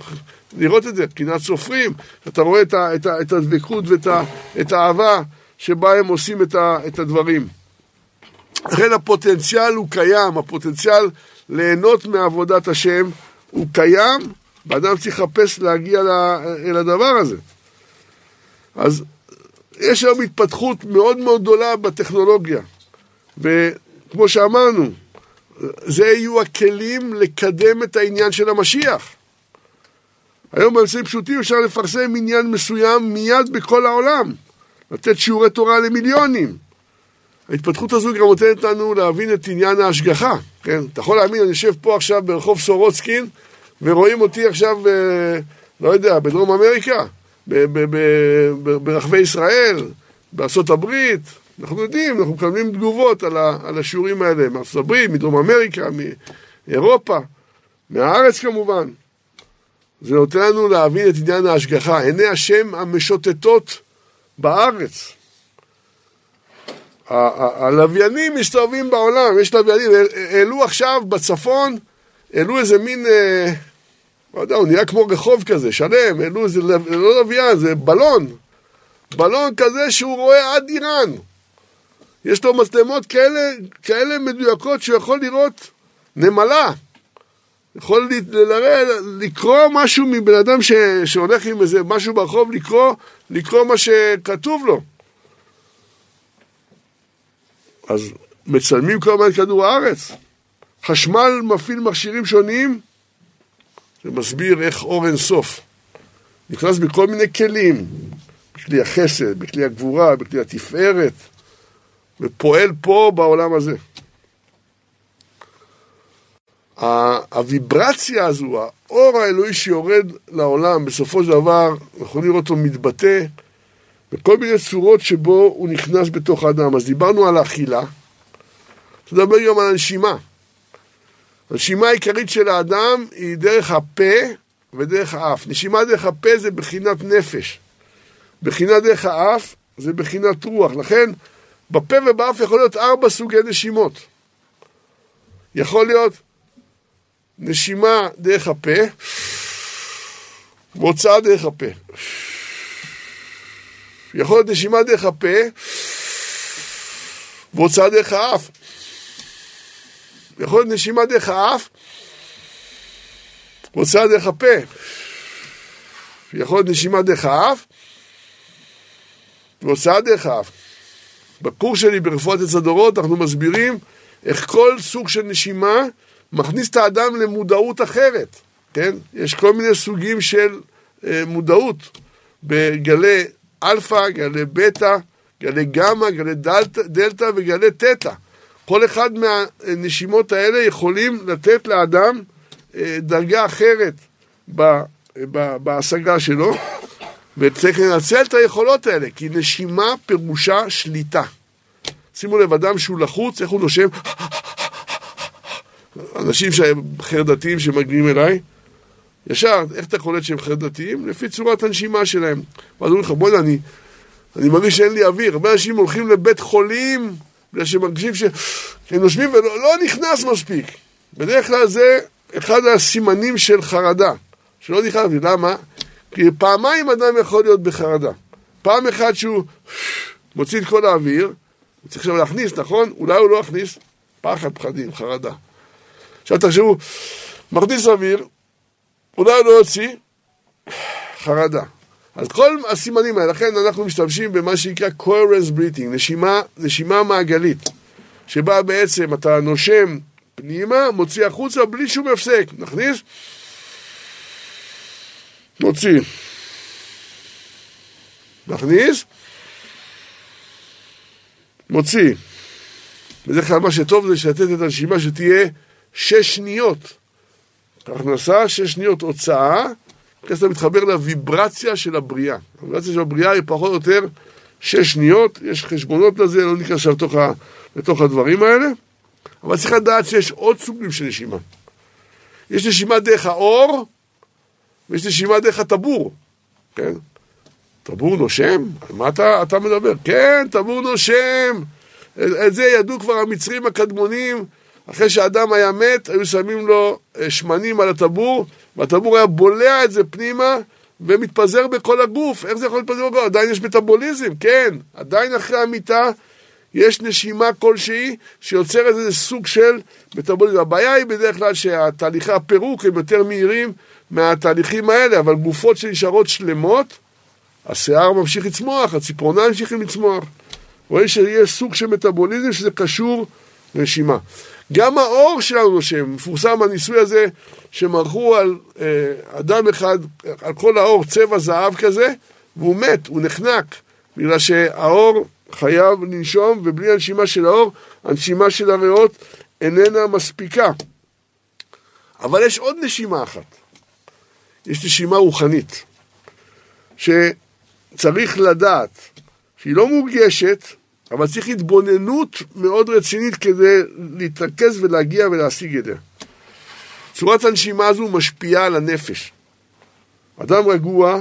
A: לראות את זה, קנאת סופרים, אתה רואה את, את, את הדבקות ואת ה, את האהבה שבה הם עושים את, ה, את הדברים. לכן הפוטנציאל הוא קיים, הפוטנציאל ליהנות מעבודת השם הוא קיים, ואדם צריך לחפש להגיע אל הדבר הזה. אז יש היום התפתחות מאוד מאוד גדולה בטכנולוגיה, וכמו שאמרנו, זה יהיו הכלים לקדם את העניין של המשיח. היום באמצעים פשוטים אפשר לפרסם עניין מסוים מיד בכל העולם, לתת שיעורי תורה למיליונים. ההתפתחות הזו גם נותנת לנו להבין את עניין ההשגחה, כן? אתה יכול להאמין, אני יושב פה עכשיו ברחוב סורוצקין, ורואים אותי עכשיו, אה, לא יודע, בדרום אמריקה, ברחבי ישראל, בארצות הברית, אנחנו יודעים, אנחנו מקבלים תגובות על, ה, על השיעורים האלה מארצות הברית, מדרום אמריקה, מאירופה. מהארץ כמובן. זה נותן לנו להבין את עניין ההשגחה. עיני השם המשוטטות בארץ. הלוויינים מסתובבים בעולם, יש לוויינים, העלו עכשיו בצפון, העלו איזה מין, אה, לא יודע, הוא נראה כמו רחוב כזה, שלם, העלו איזה, לא לוויין, זה בלון, בלון כזה שהוא רואה עד איראן. יש לו מצלמות כאלה, כאלה מדויקות שהוא יכול לראות נמלה. יכול לראה, לקרוא משהו מבן אדם ש, שהולך עם איזה משהו ברחוב, לקרוא, לקרוא מה שכתוב לו. אז מצלמים כל הזמן כדור הארץ. חשמל מפעיל מכשירים שונים, זה מסביר איך אור אין סוף. נכנס בכל מיני כלים, בכלי החסד, בכלי הגבורה, בכלי התפארת, ופועל פה בעולם הזה. הוויברציה הזו, האור האלוהי שיורד לעולם, בסופו של דבר, אנחנו לראות אותו מתבטא בכל מיני צורות שבו הוא נכנס בתוך האדם. אז דיברנו על האכילה, נדבר גם על הנשימה. הנשימה העיקרית של האדם היא דרך הפה ודרך האף. נשימה דרך הפה זה בחינת נפש. בחינה דרך האף זה בחינת רוח. לכן, בפה ובאף יכול להיות ארבע סוגי נשימות. יכול להיות נשימה דרך הפה, והוצאה דרך הפה. יכול להיות נשימה דרך הפה, והוצאה דרך האף. יכול להיות נשימה דרך האף, והוצאה דרך הפה. יכול להיות נשימה דרך האף, והוצאה דרך האף. בקורס שלי ברפואת עץ הדורות אנחנו מסבירים איך כל סוג של נשימה מכניס את האדם למודעות אחרת, כן? יש כל מיני סוגים של אה, מודעות בגלי אלפא, גלי בטא, גלי גמא, גלי דלתא, דלתא וגלי תטא. כל אחד מהנשימות האלה יכולים לתת לאדם אה, דרגה אחרת ב, ב, בהשגה שלו, וצריך לנצל את היכולות האלה, כי נשימה פירושה שליטה. שימו לב, אדם שהוא לחוץ, איך הוא נושם? אנשים שהם חרדתיים שמגיעים אליי, ישר, איך אתה קולט שהם חרדתיים? לפי צורת הנשימה שלהם. ואז אומרים לך, בוא'נה, אני, אני מרגיש שאין לי אוויר. הרבה אנשים הולכים לבית חולים בגלל שהם מרגישים שהם נושמים ולא לא נכנס מספיק. בדרך כלל זה אחד הסימנים של חרדה, שלא נכנס. למה? כי פעמיים אדם יכול להיות בחרדה. פעם אחת שהוא מוציא את כל האוויר, הוא צריך עכשיו להכניס, נכון? אולי הוא לא יכניס, פחד, פחדים, חרדה. עכשיו תחשבו, מכניס אוויר, אולי לא יוציא, חרדה. אז כל הסימנים האלה, לכן אנחנו משתמשים במה שנקרא coherence breathing, נשימה, נשימה מעגלית, שבה בעצם אתה נושם פנימה, מוציא החוצה בלי שום הפסק. נכניס, מוציא. נכניס, מוציא. בדרך כלל מה שטוב זה לתת את הנשימה שתהיה שש שניות. הכנסה, שש שניות הוצאה, אתה מתחבר לוויברציה של הבריאה. הוויברציה של הבריאה היא פחות או יותר שש שניות, יש חשבונות לזה, לא ניכנס לתוך, לתוך הדברים האלה, אבל צריך לדעת שיש עוד סוגים של נשימה. יש נשימה דרך האור, ויש נשימה דרך הטבור, כן? טבור נושם? על מה אתה, אתה מדבר? כן, טבור נושם. את זה ידעו כבר המצרים הקדמונים, אחרי שהאדם היה מת, היו שמים לו אה, שמנים על הטבור, והטבור היה בולע את זה פנימה ומתפזר בכל הגוף. איך זה יכול להתפזר בכל הגוף? עדיין יש מטאבוליזם, כן. עדיין אחרי המיטה יש נשימה כלשהי שיוצרת איזה סוג של מטאבוליזם. הבעיה היא בדרך כלל שהתהליכי הפירוק הם יותר מהירים מהתהליכים האלה, אבל גופות שנשארות שלמות, השיער ממשיך לצמוח, הציפורניים ממשיכים לצמוח. רואים שיש סוג של מטאבוליזם שזה קשור לנשימה. גם האור שלנו נושם, מפורסם הניסוי הזה שמרחו על אה, אדם אחד, על כל האור צבע זהב כזה, והוא מת, הוא נחנק, בגלל שהאור חייב לנשום, ובלי הנשימה של האור, הנשימה של הריאות איננה מספיקה. אבל יש עוד נשימה אחת, יש נשימה רוחנית, שצריך לדעת שהיא לא מורגשת, אבל צריך התבוננות מאוד רצינית כדי להתרכז ולהגיע ולהשיג את זה. צורת הנשימה הזו משפיעה על הנפש. אדם רגוע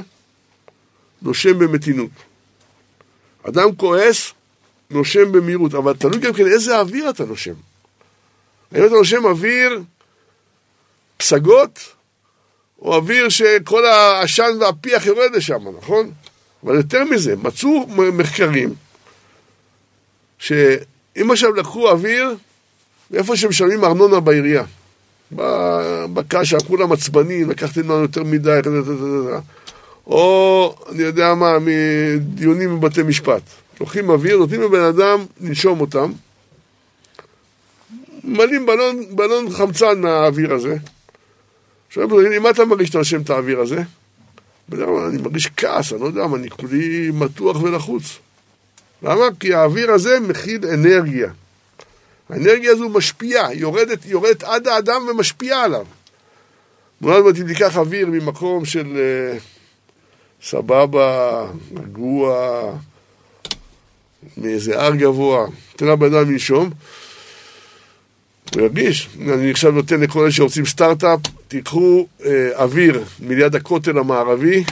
A: נושם במתינות. אדם כועס נושם במהירות, אבל תלוי גם כן איזה אוויר אתה נושם. האם אתה נושם אוויר פסגות, או אוויר שכל העשן והפיח יורד לשם, נכון? אבל יותר מזה, מצאו מחקרים שאם עכשיו לקחו אוויר, איפה שמשלמים ארנונה בעירייה, בקשה, כולם עצבנים, לקחתם לנו יותר מדי, או אני יודע מה, מדיונים בבתי משפט. לוקחים אוויר, נותנים לבן אדם לנשום אותם, ממלאים בלון, בלון חמצן מהאוויר הזה. עכשיו, אם אתה מרגיש שאתה נושם את האוויר הזה? אני מרגיש כעס, אני לא יודע מה, אני כולי מתוח ולחוץ. למה? כי האוויר הזה מכיל אנרגיה. האנרגיה הזו משפיעה, יורדת, יורדת עד האדם ומשפיעה עליו. מאוד אם תיקח אוויר ממקום של uh, סבבה, רגוע, מאיזה הר גבוה, תן לבן אדם לנשום, הוא ירגיש. אני עכשיו נותן לכל אלה שרוצים סטארט-אפ, תיקחו אה, אוויר מליד הכותל המערבי,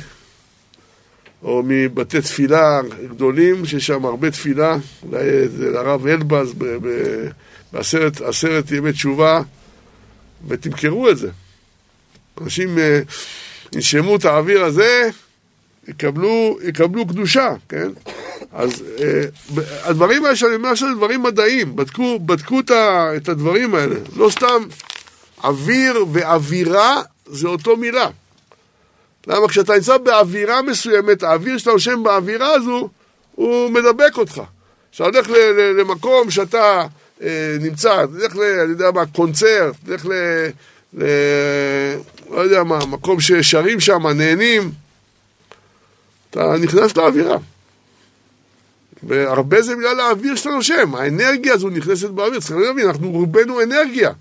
A: או מבתי תפילה גדולים, שיש שם הרבה תפילה, אולי זה לרב אלבז בעשרת ימי תשובה, ותמכרו את זה. אנשים אה, ינשמו את האוויר הזה, יקבלו, יקבלו קדושה, כן? אז אה, הדברים האלה שאני אומר עכשיו זה דברים מדעיים, בדקו, בדקו את הדברים האלה, לא סתם אוויר ואווירה זה אותו מילה. למה כשאתה נמצא באווירה מסוימת, האוויר שאתה נושם באווירה הזו, הוא מדבק אותך. כשאתה הולך למקום שאתה אה, נמצא, תלך ל... אני יודע מה, קונצרט, תלך ל... ל... לא יודע מה, מקום ששרים שם, נהנים, אתה נכנס לאווירה. והרבה זה בגלל האוויר שאתה נושם, האנרגיה הזו נכנסת באוויר, צריכים להבין, אנחנו רובנו אנרגיה.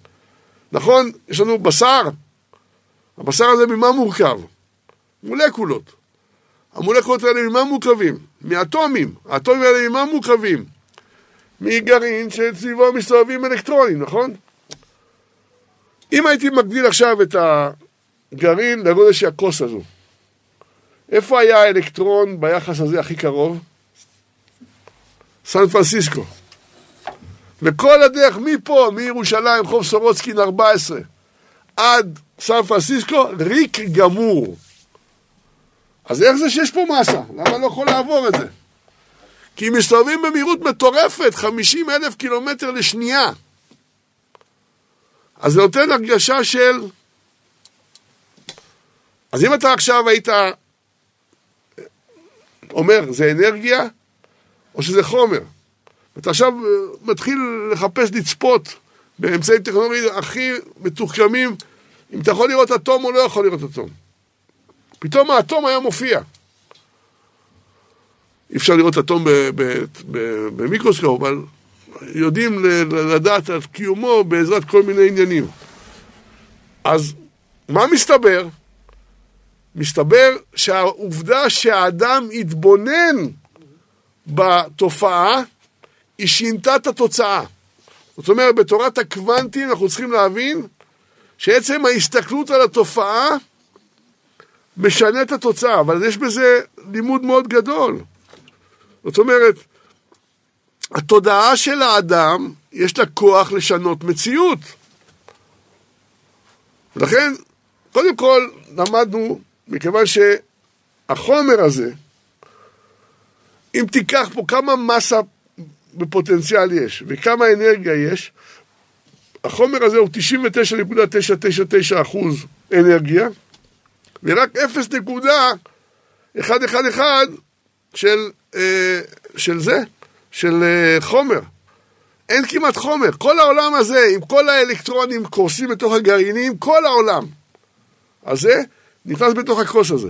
A: נכון, יש לנו בשר, הבשר הזה ממה מורכב? מולקולות. המולקולות האלה ממה מורכבים? מאטומים. האטומים האלה ממה מורכבים? מגרעין שסביבו מסתובבים אלקטרונים, נכון? אם הייתי מגדיל עכשיו את הגרעין לגודל של הכוס הזו, איפה היה האלקטרון ביחס הזה הכי קרוב? סן פרנסיסקו. וכל הדרך מפה, מירושלים, חוף סורוצקין 14, עד סן פרנסיסקו, ריק גמור. אז איך זה שיש פה מסה? למה לא יכול לעבור את זה? כי מסתובבים במהירות מטורפת, 50 אלף קילומטר לשנייה. אז זה נותן הרגשה של... אז אם אתה עכשיו היית אומר, זה אנרגיה או שזה חומר, ואתה עכשיו אה, מתחיל לחפש לצפות באמצעים טכנולוגיים הכי מתוחכמים, אם אתה יכול לראות אטום או לא יכול לראות אטום. פתאום האטום היה מופיע. אי אפשר לראות אטום במיקרוסקופ, אבל יודעים לדעת על קיומו בעזרת כל מיני עניינים. אז מה מסתבר? מסתבר שהעובדה שהאדם התבונן בתופעה, היא שינתה את התוצאה. זאת אומרת, בתורת הקוונטים אנחנו צריכים להבין שעצם ההסתכלות על התופעה משנה את התוצאה, אבל יש בזה לימוד מאוד גדול. זאת אומרת, התודעה של האדם, יש לה כוח לשנות מציאות. לכן, קודם כל, למדנו, מכיוון שהחומר הזה, אם תיקח פה כמה מסה בפוטנציאל יש וכמה אנרגיה יש, החומר הזה הוא 99.999% אנרגיה, ורק 0.111 של, אה, של זה, של אה, חומר. אין כמעט חומר. כל העולם הזה, עם כל האלקטרונים קורסים בתוך הגרעינים, כל העולם הזה נכנס בתוך הכוס הזה.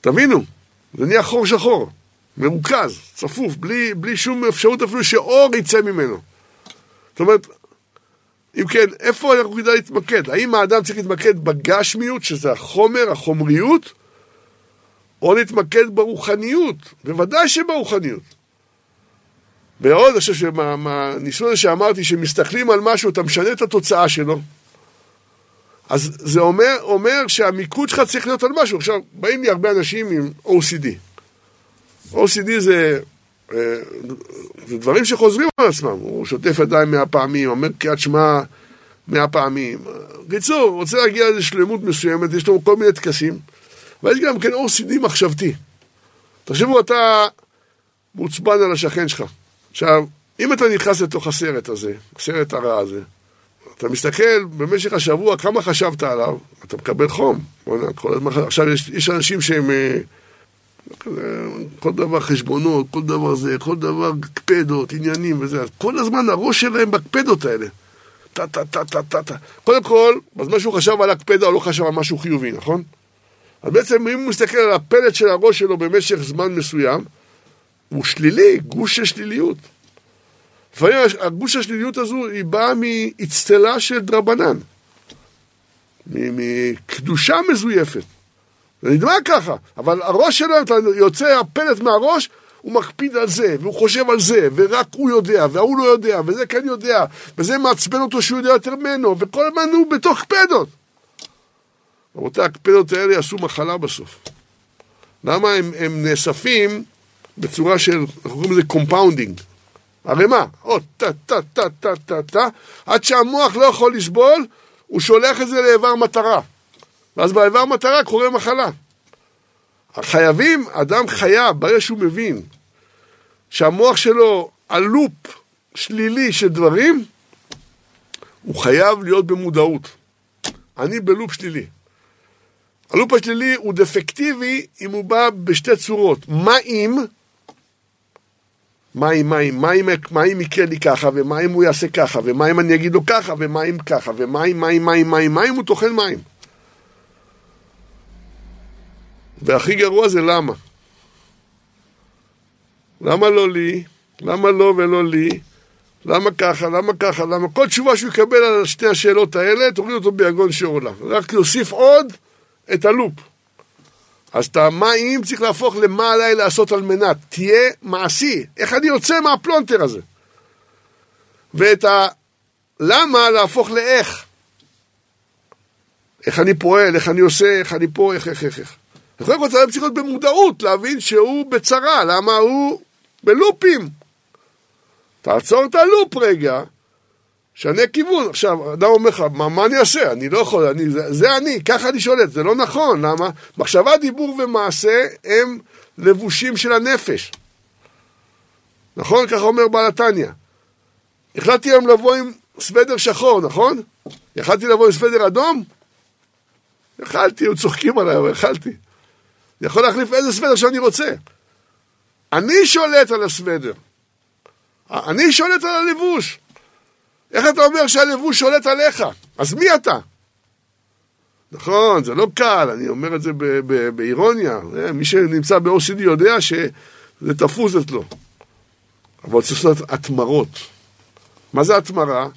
A: תבינו, זה נהיה חור שחור, מרוכז, צפוף, בלי, בלי שום אפשרות אפילו שאור יצא ממנו. זאת אומרת, אם כן, איפה אנחנו כדאי להתמקד? האם האדם צריך להתמקד בגשמיות, שזה החומר, החומריות, או להתמקד ברוחניות? בוודאי שברוחניות. ועוד, אני חושב שמהניסיון הזה שאמרתי, שמסתכלים על משהו, אתה משנה את התוצאה שלו. אז זה אומר, אומר שהמיקוד שלך צריך להיות על משהו. עכשיו, באים לי הרבה אנשים עם OCD. OCD זה, זה דברים שחוזרים על עצמם. הוא שוטף ידיים מאה פעמים, אומר קריאת שמע מאה פעמים. בקיצור, רוצה להגיע לאיזו שלמות מסוימת, יש לו כל מיני טקסים. ויש גם כן OCD מחשבתי. תחשבו, אתה מעוצבן על השכן שלך. עכשיו, אם אתה נכנס לתוך הסרט הזה, הסרט הרע הזה, אתה מסתכל במשך השבוע כמה חשבת עליו, אתה מקבל חום. כל הזמן, עכשיו יש, יש אנשים שהם... כל דבר חשבונות, כל דבר זה, כל דבר קפדות, עניינים וזה, כל הזמן הראש שלהם בקפדות האלה. טה טה טה טה טה טה. קודם כל, בזמן שהוא חשב על הקפדה, הוא לא חשב על משהו חיובי, נכון? אז בעצם אם הוא מסתכל על הפלט של הראש שלו במשך זמן מסוים, הוא שלילי, גוש של שליליות. לפעמים הגוש השליליות הזו היא באה מאצטלה של דרבנן, מקדושה מזויפת. זה נדמה ככה, אבל הראש שלו, אתה יוצא הפלט מהראש, הוא מקפיד על זה, והוא חושב על זה, ורק הוא יודע, וההוא לא יודע, וזה כן יודע, וזה מעצבן אותו שהוא יודע יותר ממנו, וכל הזמן הוא בתוך קפדות. רבותיי, הקפדות האלה יעשו מחלה בסוף. למה הם, הם נאספים בצורה של, אנחנו קוראים לזה compounding. ערימה, עוד טה טה טה טה טה טה, עד שהמוח לא יכול לסבול, הוא שולח את זה לאיבר מטרה. ואז באיבר מטרה קורה מחלה. חייבים, אדם חייב, ברגע שהוא מבין שהמוח שלו על שלילי של דברים, הוא חייב להיות במודעות. אני בלופ שלילי. הלופ השלילי הוא דפקטיבי אם הוא בא בשתי צורות. מה אם, מה אם, מה אם, מה אם, מה אם יקרה לי ככה, ומה אם הוא יעשה ככה, ומה אם אני אגיד לו ככה, ומה אם ככה, ומה אם, מה אם, מה אם, מה אם, מה אם הוא טוחן מים. והכי גרוע זה למה. למה לא לי? למה לא ולא לי? למה ככה? למה ככה? למה? כל תשובה שהוא יקבל על שתי השאלות האלה, תוריד אותו ביגון שאולה. רק להוסיף עוד את הלופ. אז את המה אם צריך להפוך למה עליי לעשות על מנת. תהיה מעשי. איך אני יוצא מהפלונטר הזה? ואת הלמה להפוך לאיך. איך אני פועל, איך אני עושה, איך אני פה, איך, איך, איך, איך. קודם כל צריך להיות במודעות, להבין שהוא בצרה, למה הוא בלופים. תעצור את הלופ רגע, שנה כיוון. עכשיו, אדם אומר לך, מה, מה אני אעשה? אני לא יכול, אני, זה, זה אני, ככה אני שולט, זה לא נכון, למה? מחשבה, דיבור ומעשה הם לבושים של הנפש. נכון? ככה אומר בעל התניא. החלטתי היום לבוא עם סוודר שחור, נכון? יכלתי לבוא עם סוודר אדום? יכלתי, הם צוחקים עליי, אבל יכלתי. אני יכול להחליף איזה סוודר שאני רוצה. אני שולט על הסוודר. אני שולט על הלבוש. איך אתה אומר שהלבוש שולט עליך? אז מי אתה? נכון, זה לא קל, אני אומר את זה באירוניה. אה, מי שנמצא ב-OCD יודע שזה תפוס אצלו. אבל צריך לעשות התמרות. מה זה התמרה?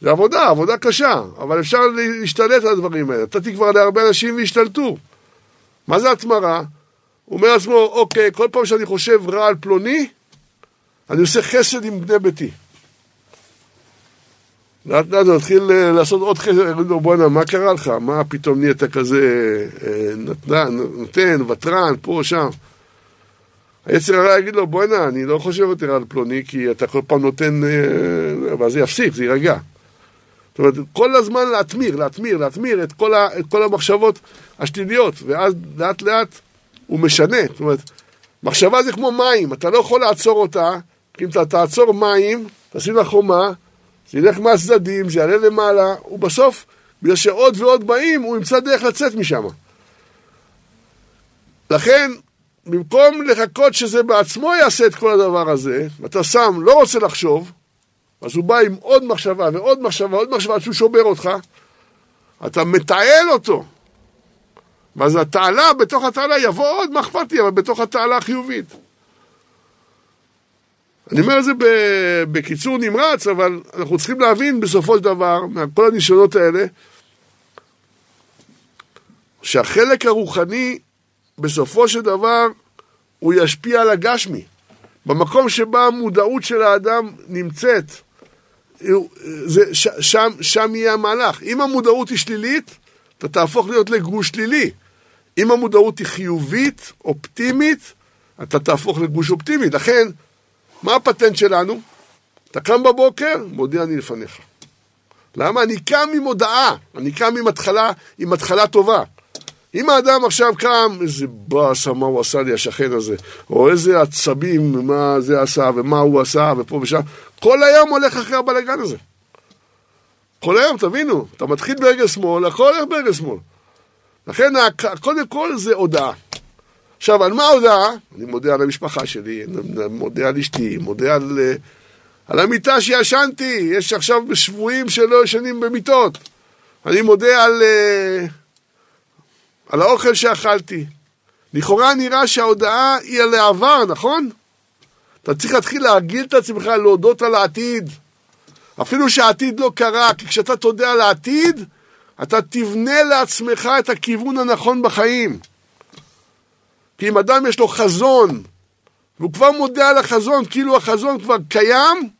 A: זה עבודה, עבודה קשה, אבל אפשר להשתלט על הדברים האלה. נתתי כבר להרבה אנשים והשתלטו. מה זה התמרה? הוא אומר לעצמו, אוקיי, כל פעם שאני חושב רע על פלוני, אני עושה חסד עם בני ביתי. לאט לאט הוא התחיל אה, לעשות עוד חסד, יגידו לו, בואנה, מה קרה לך? מה פתאום נהיית כזה אה, נותן, ותרן, פה, שם. היצר הרע יגיד לו, בואנה, אני לא חושב יותר על פלוני, כי אתה כל פעם נותן, אה, ואז זה יפסיק, זה יירגע. זאת אומרת, כל הזמן להתמיר, להתמיר, להתמיר את כל, ה, את כל המחשבות השליליות, ואז לאט לאט הוא משנה. זאת אומרת, מחשבה זה כמו מים, אתה לא יכול לעצור אותה, כי אם אתה תעצור מים, תשים לה חומה, זה ילך מהצדדים, זה יעלה למעלה, ובסוף, בגלל שעוד ועוד באים, הוא ימצא דרך לצאת משם. לכן, במקום לחכות שזה בעצמו יעשה את כל הדבר הזה, ואתה שם, לא רוצה לחשוב, אז הוא בא עם עוד מחשבה ועוד מחשבה, עוד מחשבה עד שהוא שובר אותך, אתה מתעל אותו. ואז התעלה, בתוך התעלה יבוא עוד, מה אכפת לי, אבל בתוך התעלה החיובית. אני אומר את זה בקיצור נמרץ, אבל אנחנו צריכים להבין בסופו של דבר, מכל הניסיונות האלה, שהחלק הרוחני, בסופו של דבר, הוא ישפיע על הגשמי. במקום שבה המודעות של האדם נמצאת, זה, ש, שם, שם יהיה המהלך. אם המודעות היא שלילית, אתה תהפוך להיות לגוש שלילי. אם המודעות היא חיובית, אופטימית, אתה תהפוך לגוש אופטימי. לכן, מה הפטנט שלנו? אתה קם בבוקר, מודיע אני לפניך. למה? אני קם עם הודעה, אני קם עם התחלה, עם התחלה טובה. אם האדם עכשיו קם, איזה באסה, מה הוא עשה לי, השכן הזה, או איזה עצבים, מה זה עשה, ומה הוא עשה, ופה ושם, כל היום הולך אחרי הבלגן הזה. כל היום, תבינו, אתה מתחיל ברגל שמאל, הכל הולך ברגל שמאל. לכן, קודם כל זה הודעה. עכשיו, על מה ההודעה? אני מודה על המשפחה שלי, מודה על אשתי, מודה על, אה, על המיטה שישנתי, יש עכשיו שבויים שלא ישנים במיטות. אני מודה על, אה, על האוכל שאכלתי. לכאורה נראה שההודעה היא על העבר, נכון? אתה צריך להתחיל להרגיל את עצמך להודות על העתיד. אפילו שהעתיד לא קרה, כי כשאתה תודה על העתיד, אתה תבנה לעצמך את הכיוון הנכון בחיים. כי אם אדם יש לו חזון, והוא כבר מודה על החזון, כאילו החזון כבר קיים,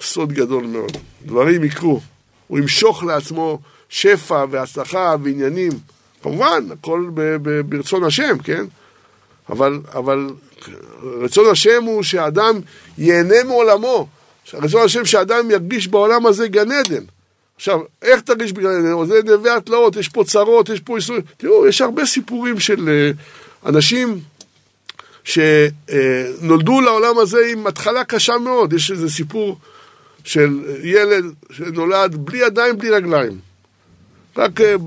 A: סוד גדול מאוד. דברים יקרו. הוא ימשוך לעצמו שפע והצלחה ועניינים. כמובן, הכל ברצון השם, כן? אבל, אבל רצון השם הוא שאדם ייהנה מעולמו. רצון השם שאדם ירגיש בעולם הזה גן עדן. עכשיו, איך תרגיש בגן עדן? זה נווה התלאות, יש פה צרות, יש פה איסורים. תראו, יש הרבה סיפורים של uh, אנשים שנולדו לעולם הזה עם התחלה קשה מאוד. יש איזה סיפור של ילד שנולד בלי ידיים, בלי רגליים. רק uh,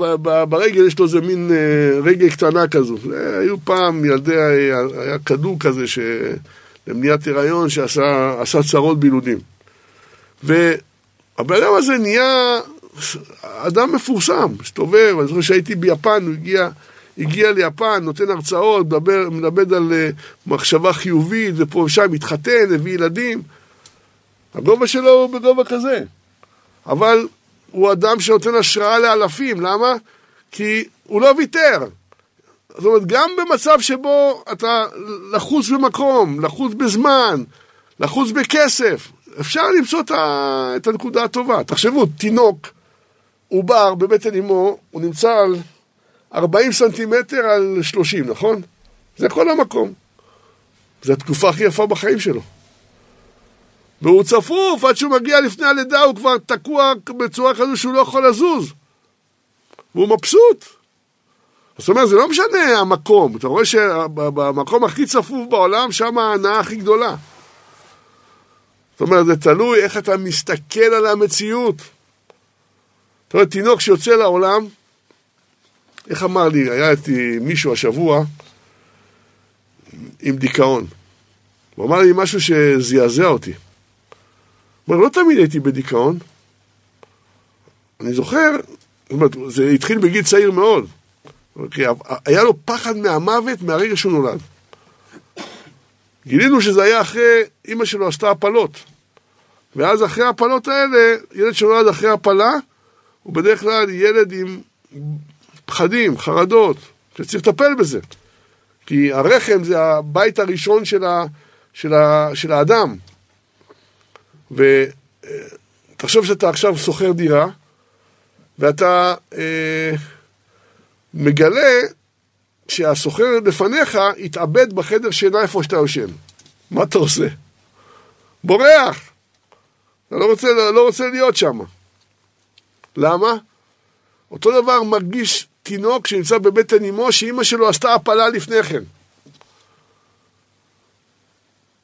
A: ברגל יש לו איזה מין uh, רגל קטנה כזו. היו פעם ילדי, היה כדור כזה ש... למניעת הריון שעשה צרות בילודים. והבן אדם הזה נהיה אדם מפורסם, מסתובב, אני זוכר שהייתי ביפן, הוא הגיע, הגיע ליפן, נותן הרצאות, מדבר, מדבר על מחשבה חיובית, ופה ושם, מתחתן, הביא ילדים. הגובה שלו הוא בגובה כזה. אבל הוא אדם שנותן השראה לאלפים, למה? כי הוא לא ויתר. זאת אומרת, גם במצב שבו אתה לחוץ במקום, לחוץ בזמן, לחוץ בכסף, אפשר למצוא את הנקודה הטובה. תחשבו, תינוק, עובר בבטן אמו, הוא נמצא על 40 סנטימטר על 30, נכון? זה כל המקום. זו התקופה הכי יפה בחיים שלו. והוא צפוף, עד שהוא מגיע לפני הלידה הוא כבר תקוע בצורה כזו שהוא לא יכול לזוז. והוא מבסוט. זאת אומרת, זה לא משנה המקום, אתה רואה שבמקום הכי צפוף בעולם, שם ההנאה הכי גדולה. זאת אומרת, זה תלוי איך אתה מסתכל על המציאות. זאת אומרת, תינוק שיוצא לעולם, איך אמר לי, היה איתי מישהו השבוע עם דיכאון. הוא אמר לי משהו שזעזע אותי. אומר, לא תמיד הייתי בדיכאון. אני זוכר, זאת אומרת, זה התחיל בגיל צעיר מאוד. היה לו פחד מהמוות מהרגע שהוא נולד. גילינו שזה היה אחרי, אימא שלו עשתה הפלות. ואז אחרי ההפלות האלה, ילד שנולד אחרי הפלה, הוא בדרך כלל ילד עם פחדים, חרדות, שצריך לטפל בזה. כי הרחם זה הבית הראשון של, ה, של, ה, של האדם. ותחשוב שאתה עכשיו שוכר דירה, ואתה... אה, מגלה שהסוחר לפניך התאבד בחדר שינה איפה שאתה יושן. מה אתה עושה? בורח. אתה לא רוצה, לא רוצה להיות שם. למה? אותו דבר מרגיש תינוק שנמצא בבטן אמו, שאימא שלו עשתה הפלה לפני כן.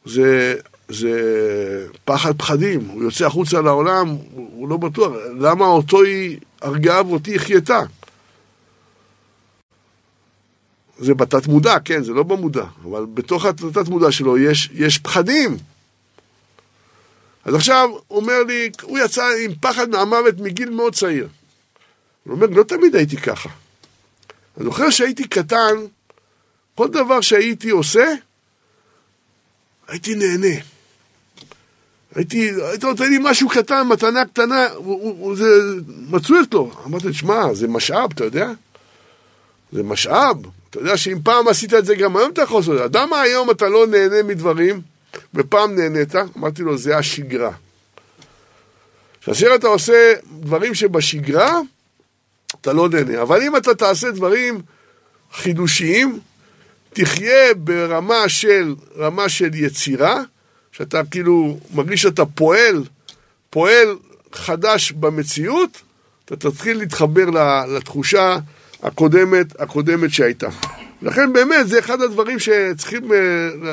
A: זה, זה פחד פחדים, הוא יוצא החוצה לעולם, הוא, לא בטוח, למה אותו היא הרגה ואותי החייתה? זה בתת מודע, כן, זה לא במודע, אבל בתוך התת מודע שלו יש, יש פחדים. אז עכשיו הוא אומר לי, הוא יצא עם פחד מהמוות מגיל מאוד צעיר. הוא אומר, לא תמיד הייתי ככה. אני זוכר שהייתי קטן, כל דבר שהייתי עושה, הייתי נהנה. הייתי, הייתי נותן לי משהו קטן, מתנה קטנה, זה מצוי אצלו. אמרתי, שמע, זה משאב, אתה יודע? זה משאב. אתה יודע שאם פעם עשית את זה, גם היום אתה יכול לעשות את זה. אדם היום אתה לא נהנה מדברים, ופעם נהנית, אמרתי לו, זה השגרה. כאשר אתה עושה דברים שבשגרה, אתה לא נהנה. אבל אם אתה תעשה דברים חידושיים, תחיה ברמה של, רמה של יצירה, שאתה כאילו מרגיש שאתה פועל, פועל חדש במציאות, אתה תתחיל להתחבר לתחושה הקודמת, הקודמת שהייתה. לכן באמת זה אחד הדברים שצריכים אה,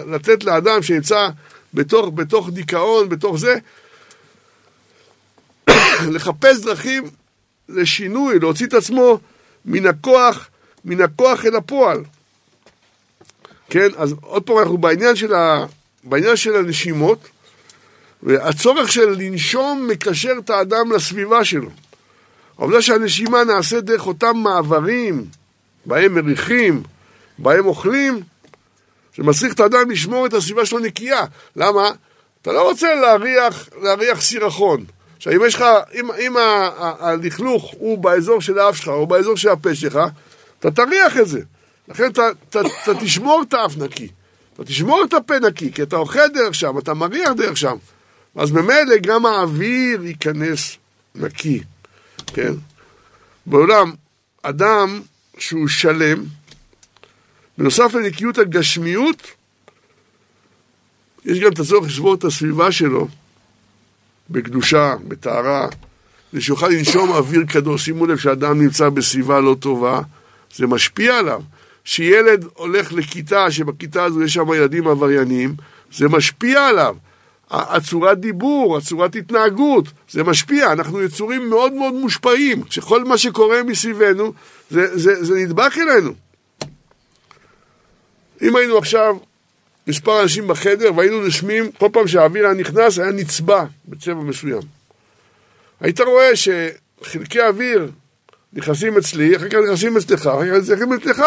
A: לתת לאדם שנמצא בתוך, בתוך דיכאון, בתוך זה, [coughs] לחפש דרכים לשינוי, להוציא את עצמו מן הכוח, מן הכוח אל הפועל. כן, אז עוד פעם אנחנו בעניין של, ה, בעניין של הנשימות, והצורך של לנשום מקשר את האדם לסביבה שלו. העובדה שהנשימה נעשית דרך אותם מעברים, בהם מריחים, בהם אוכלים, זה מצריך את האדם לשמור את הסביבה שלו נקייה. למה? אתה לא רוצה להריח, להריח סירחון. עכשיו, אם יש לך, אם, אם הלכלוך הוא באזור של האף שלך או באזור של הפה שלך, אתה תריח את זה. לכן אתה תשמור את האף נקי. אתה תשמור את הפה נקי, כי אתה אוכל דרך שם, אתה מריח דרך שם. אז ממילא גם האוויר ייכנס נקי, כן? בעולם, אדם שהוא שלם, בנוסף לנקיות הגשמיות, יש גם את הצורך לשבור את הסביבה שלו בקדושה, בטהרה, כדי שיוכל לנשום אוויר קדוש. שימו לב שאדם נמצא בסביבה לא טובה, זה משפיע עליו. שילד הולך לכיתה, שבכיתה הזו יש שם ילדים עבריינים, זה משפיע עליו. הצורת דיבור, הצורת התנהגות, זה משפיע, אנחנו יצורים מאוד מאוד מושפעים, שכל מה שקורה מסביבנו, זה, זה, זה נדבק אלינו. אם היינו עכשיו מספר אנשים בחדר והיינו נשמים, כל פעם שהאוויר היה נכנס היה נצבע בצבע מסוים. היית רואה שחלקי האוויר נכנסים אצלי, אחר כך נכנסים אצלך, אחר כך נכנסים אצלך.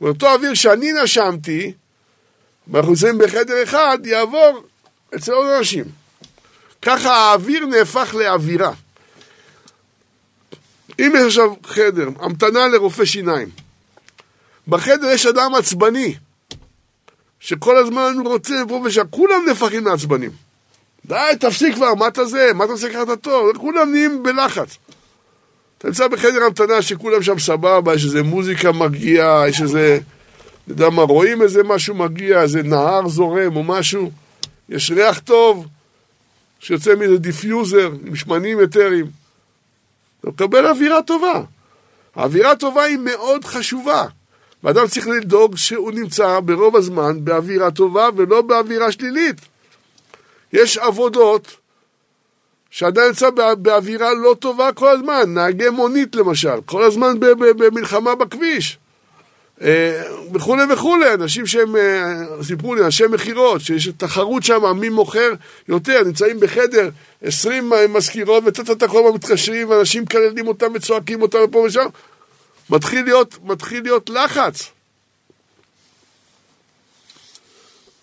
A: ואותו אוויר שאני נשמתי, ואנחנו נמצאים בחדר אחד, יעבור אצל עוד אנשים. ככה האוויר נהפך לאווירה. אם יש עכשיו חדר, המתנה לרופא שיניים, בחדר יש אדם עצבני, שכל הזמן רוצה פה ושם, כולם נהפכים לעצבנים. די, תפסיק כבר, מה אתה זה? מה אתה עושה ככה את התור? כולם נהיים בלחץ. אתה נמצא בחדר המתנה שכולם שם סבבה, יש איזה מוזיקה מגיעה, יש איזה, אתה יודע מה, רואים איזה משהו מגיע, איזה נהר זורם או משהו, יש ריח טוב שיוצא מאיזה diffuser עם שמנים אתריים. אתה מקבל אווירה טובה. האווירה טובה היא מאוד חשובה. ואדם צריך לדאוג שהוא נמצא ברוב הזמן באווירה טובה ולא באווירה שלילית. יש עבודות שאדם נמצא באווירה לא טובה כל הזמן, נהגי מונית למשל, כל הזמן במלחמה בכביש. אה, וכולי וכולי, אנשים שהם, אה, סיפרו לי, אנשי מכירות, שיש תחרות שם, מי מוכר יותר, נמצאים בחדר, 20 מזכירות, וטטטה כל הזמן מתקשרים, ואנשים מקללים אותם וצועקים אותם פה ושם. מתחיל להיות, מתחיל להיות לחץ.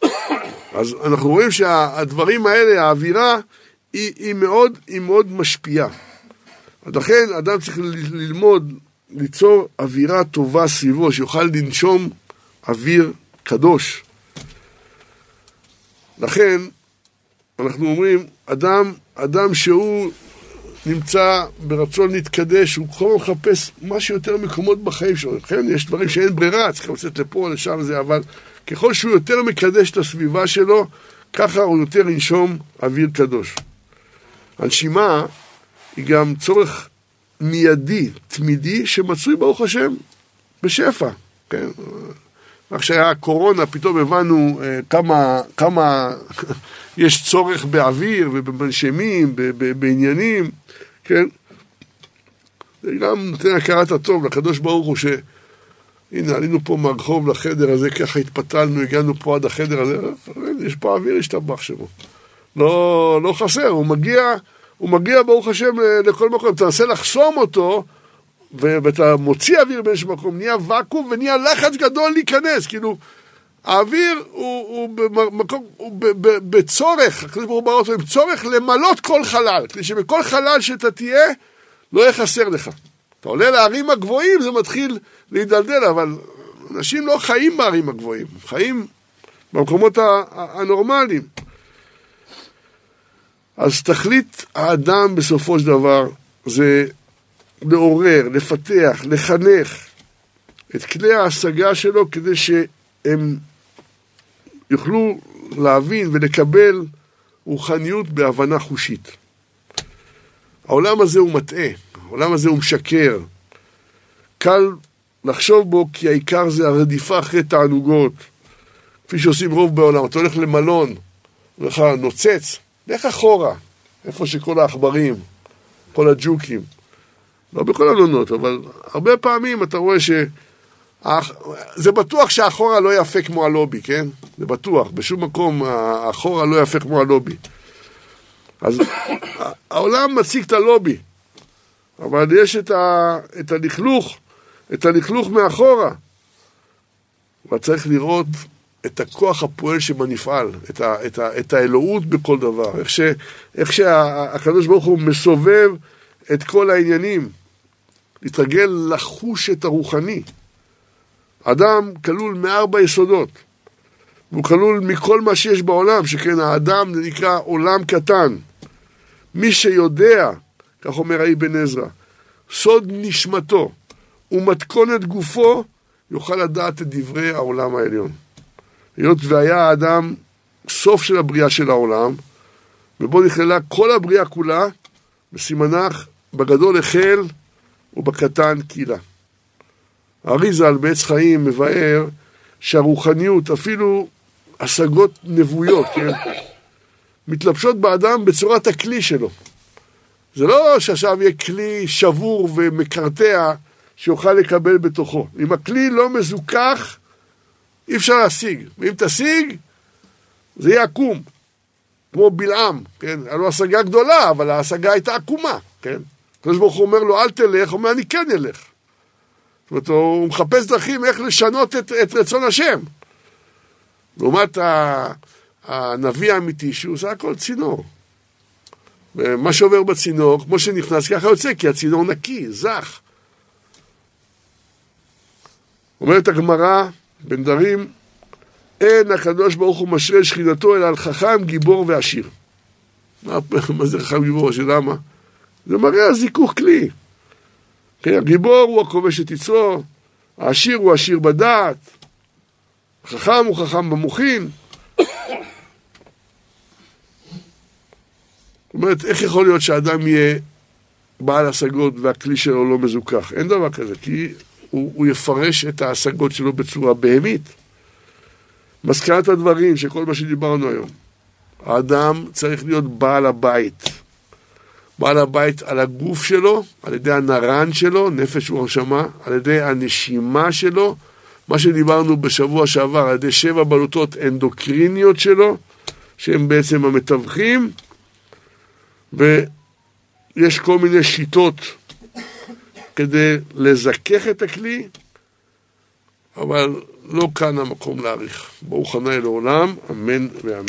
A: [coughs] אז אנחנו רואים שהדברים האלה, האווירה, היא, היא, מאוד, היא מאוד משפיעה. לכן אדם צריך ללמוד, ליצור אווירה טובה סביבו, שיוכל לנשום אוויר קדוש. לכן, אנחנו אומרים, אדם, אדם שהוא נמצא ברצון להתקדש, הוא כל הזמן מחפש מה שיותר מקומות בחיים שלו. לכן יש דברים שאין ברירה, צריך לצאת לפה, לשם, זה, אבל ככל שהוא יותר מקדש את הסביבה שלו, ככה הוא יותר ינשום אוויר קדוש. הנשימה היא גם צורך מיידי, תמידי, שמצוי ברוך השם בשפע, כן? רק שהיה הקורונה, פתאום הבנו אה, כמה, כמה [laughs] יש צורך באוויר ובמנשמים, בעניינים, כן? זה גם נותן הכרת הטוב לקדוש ברוך הוא שהנה עלינו פה מהרחוב לחדר הזה, ככה התפתלנו, הגענו פה עד החדר הזה, יש פה אוויר השתבח שמו. לא, לא חסר, הוא מגיע, הוא מגיע ברוך השם לכל מקום, תנסה לחסום אותו ואתה מוציא אוויר באיזשהו מקום, נהיה ואקום ונהיה לחץ גדול להיכנס, כאילו, האוויר הוא, הוא, במקום, הוא ב, ב, בצורך, הקדוש ברוך הוא ברא אותו עם צורך למלות כל חלל, כדי שבכל חלל שאתה תהיה, לא יהיה חסר לך. אתה עולה להרים הגבוהים, זה מתחיל להידלדל, אבל אנשים לא חיים בערים הגבוהים, חיים במקומות הנורמליים. אז תכלית האדם בסופו של דבר זה לעורר, לפתח, לחנך את כלי ההשגה שלו כדי שהם יוכלו להבין ולקבל רוחניות בהבנה חושית. העולם הזה הוא מטעה, העולם הזה הוא משקר. קל לחשוב בו כי העיקר זה הרדיפה אחרי תענוגות, כפי שעושים רוב בעולם. אתה הולך למלון, אומר לך, נוצץ, לך אחורה, איפה שכל העכברים, כל הג'וקים. לא בכל המלונות, אבל הרבה פעמים אתה רואה ש... זה בטוח שהאחורה לא יפה כמו הלובי, כן? זה בטוח, בשום מקום האחורה לא יפה כמו הלובי. אז [coughs] העולם מציג את הלובי, אבל יש את, ה, את הלכלוך, את הלכלוך מאחורה. אבל צריך לראות את הכוח הפועל שבנפעל, את, ה, את, ה, את האלוהות בכל דבר, איך, ש, איך שהקדוש ברוך הוא מסובב את כל העניינים, להתרגל לחוש את הרוחני. אדם כלול מארבע יסודות, והוא כלול מכל מה שיש בעולם, שכן האדם נקרא עולם קטן. מי שיודע, כך אומר האבן עזרא, סוד נשמתו ומתכונת גופו, יוכל לדעת את דברי העולם העליון. היות והיה האדם סוף של הבריאה של העולם, ובו נכללה כל הבריאה כולה, בסימנך בגדול החל ובקטן קהילה. האריזה בעץ חיים מבאר שהרוחניות, אפילו השגות נבואיות, כן, מתלבשות באדם בצורת הכלי שלו. זה לא שעכשיו יהיה כלי שבור ומקרטע שיוכל לקבל בתוכו. אם הכלי לא מזוכח, אי אפשר להשיג. ואם תשיג, זה יהיה עקום. כמו בלעם, כן? היה לו השגה גדולה, אבל ההשגה הייתה עקומה, כן? הקדוש ברוך הוא אומר לו, אל תלך, הוא אומר, אני כן אלך. זאת אומרת, הוא מחפש דרכים איך לשנות את, את רצון השם. לעומת הנביא האמיתי, שהוא סך הכל צינור. ומה שעובר בצינור, כמו שנכנס, ככה יוצא, כי הצינור נקי, זך. אומרת הגמרא, בן דרים, אין הקדוש ברוך הוא משרה שכינתו אלא על חכם, גיבור ועשיר. מה, [laughs] זה חכם, גיבור ועשיר? למה? זה מראה על זיכוך כלי. כן, הגיבור הוא הכובש את יצרו, העשיר הוא עשיר בדעת, החכם הוא חכם במוחין. זאת אומרת, איך יכול להיות שאדם יהיה בעל השגות והכלי שלו לא מזוכח? אין דבר כזה, כי הוא, הוא יפרש את ההשגות שלו בצורה בהמית. מסקנת הדברים שכל מה שדיברנו היום, האדם צריך להיות בעל הבית. בעל הבית על הגוף שלו, על ידי הנרן שלו, נפש ורשמה, על ידי הנשימה שלו, מה שדיברנו בשבוע שעבר, על ידי שבע בלוטות אנדוקריניות שלו, שהם בעצם המתווכים, ויש כל מיני שיטות כדי לזכך את הכלי, אבל לא כאן המקום להעריך. ברוך הנאי לעולם, אמן ואמן.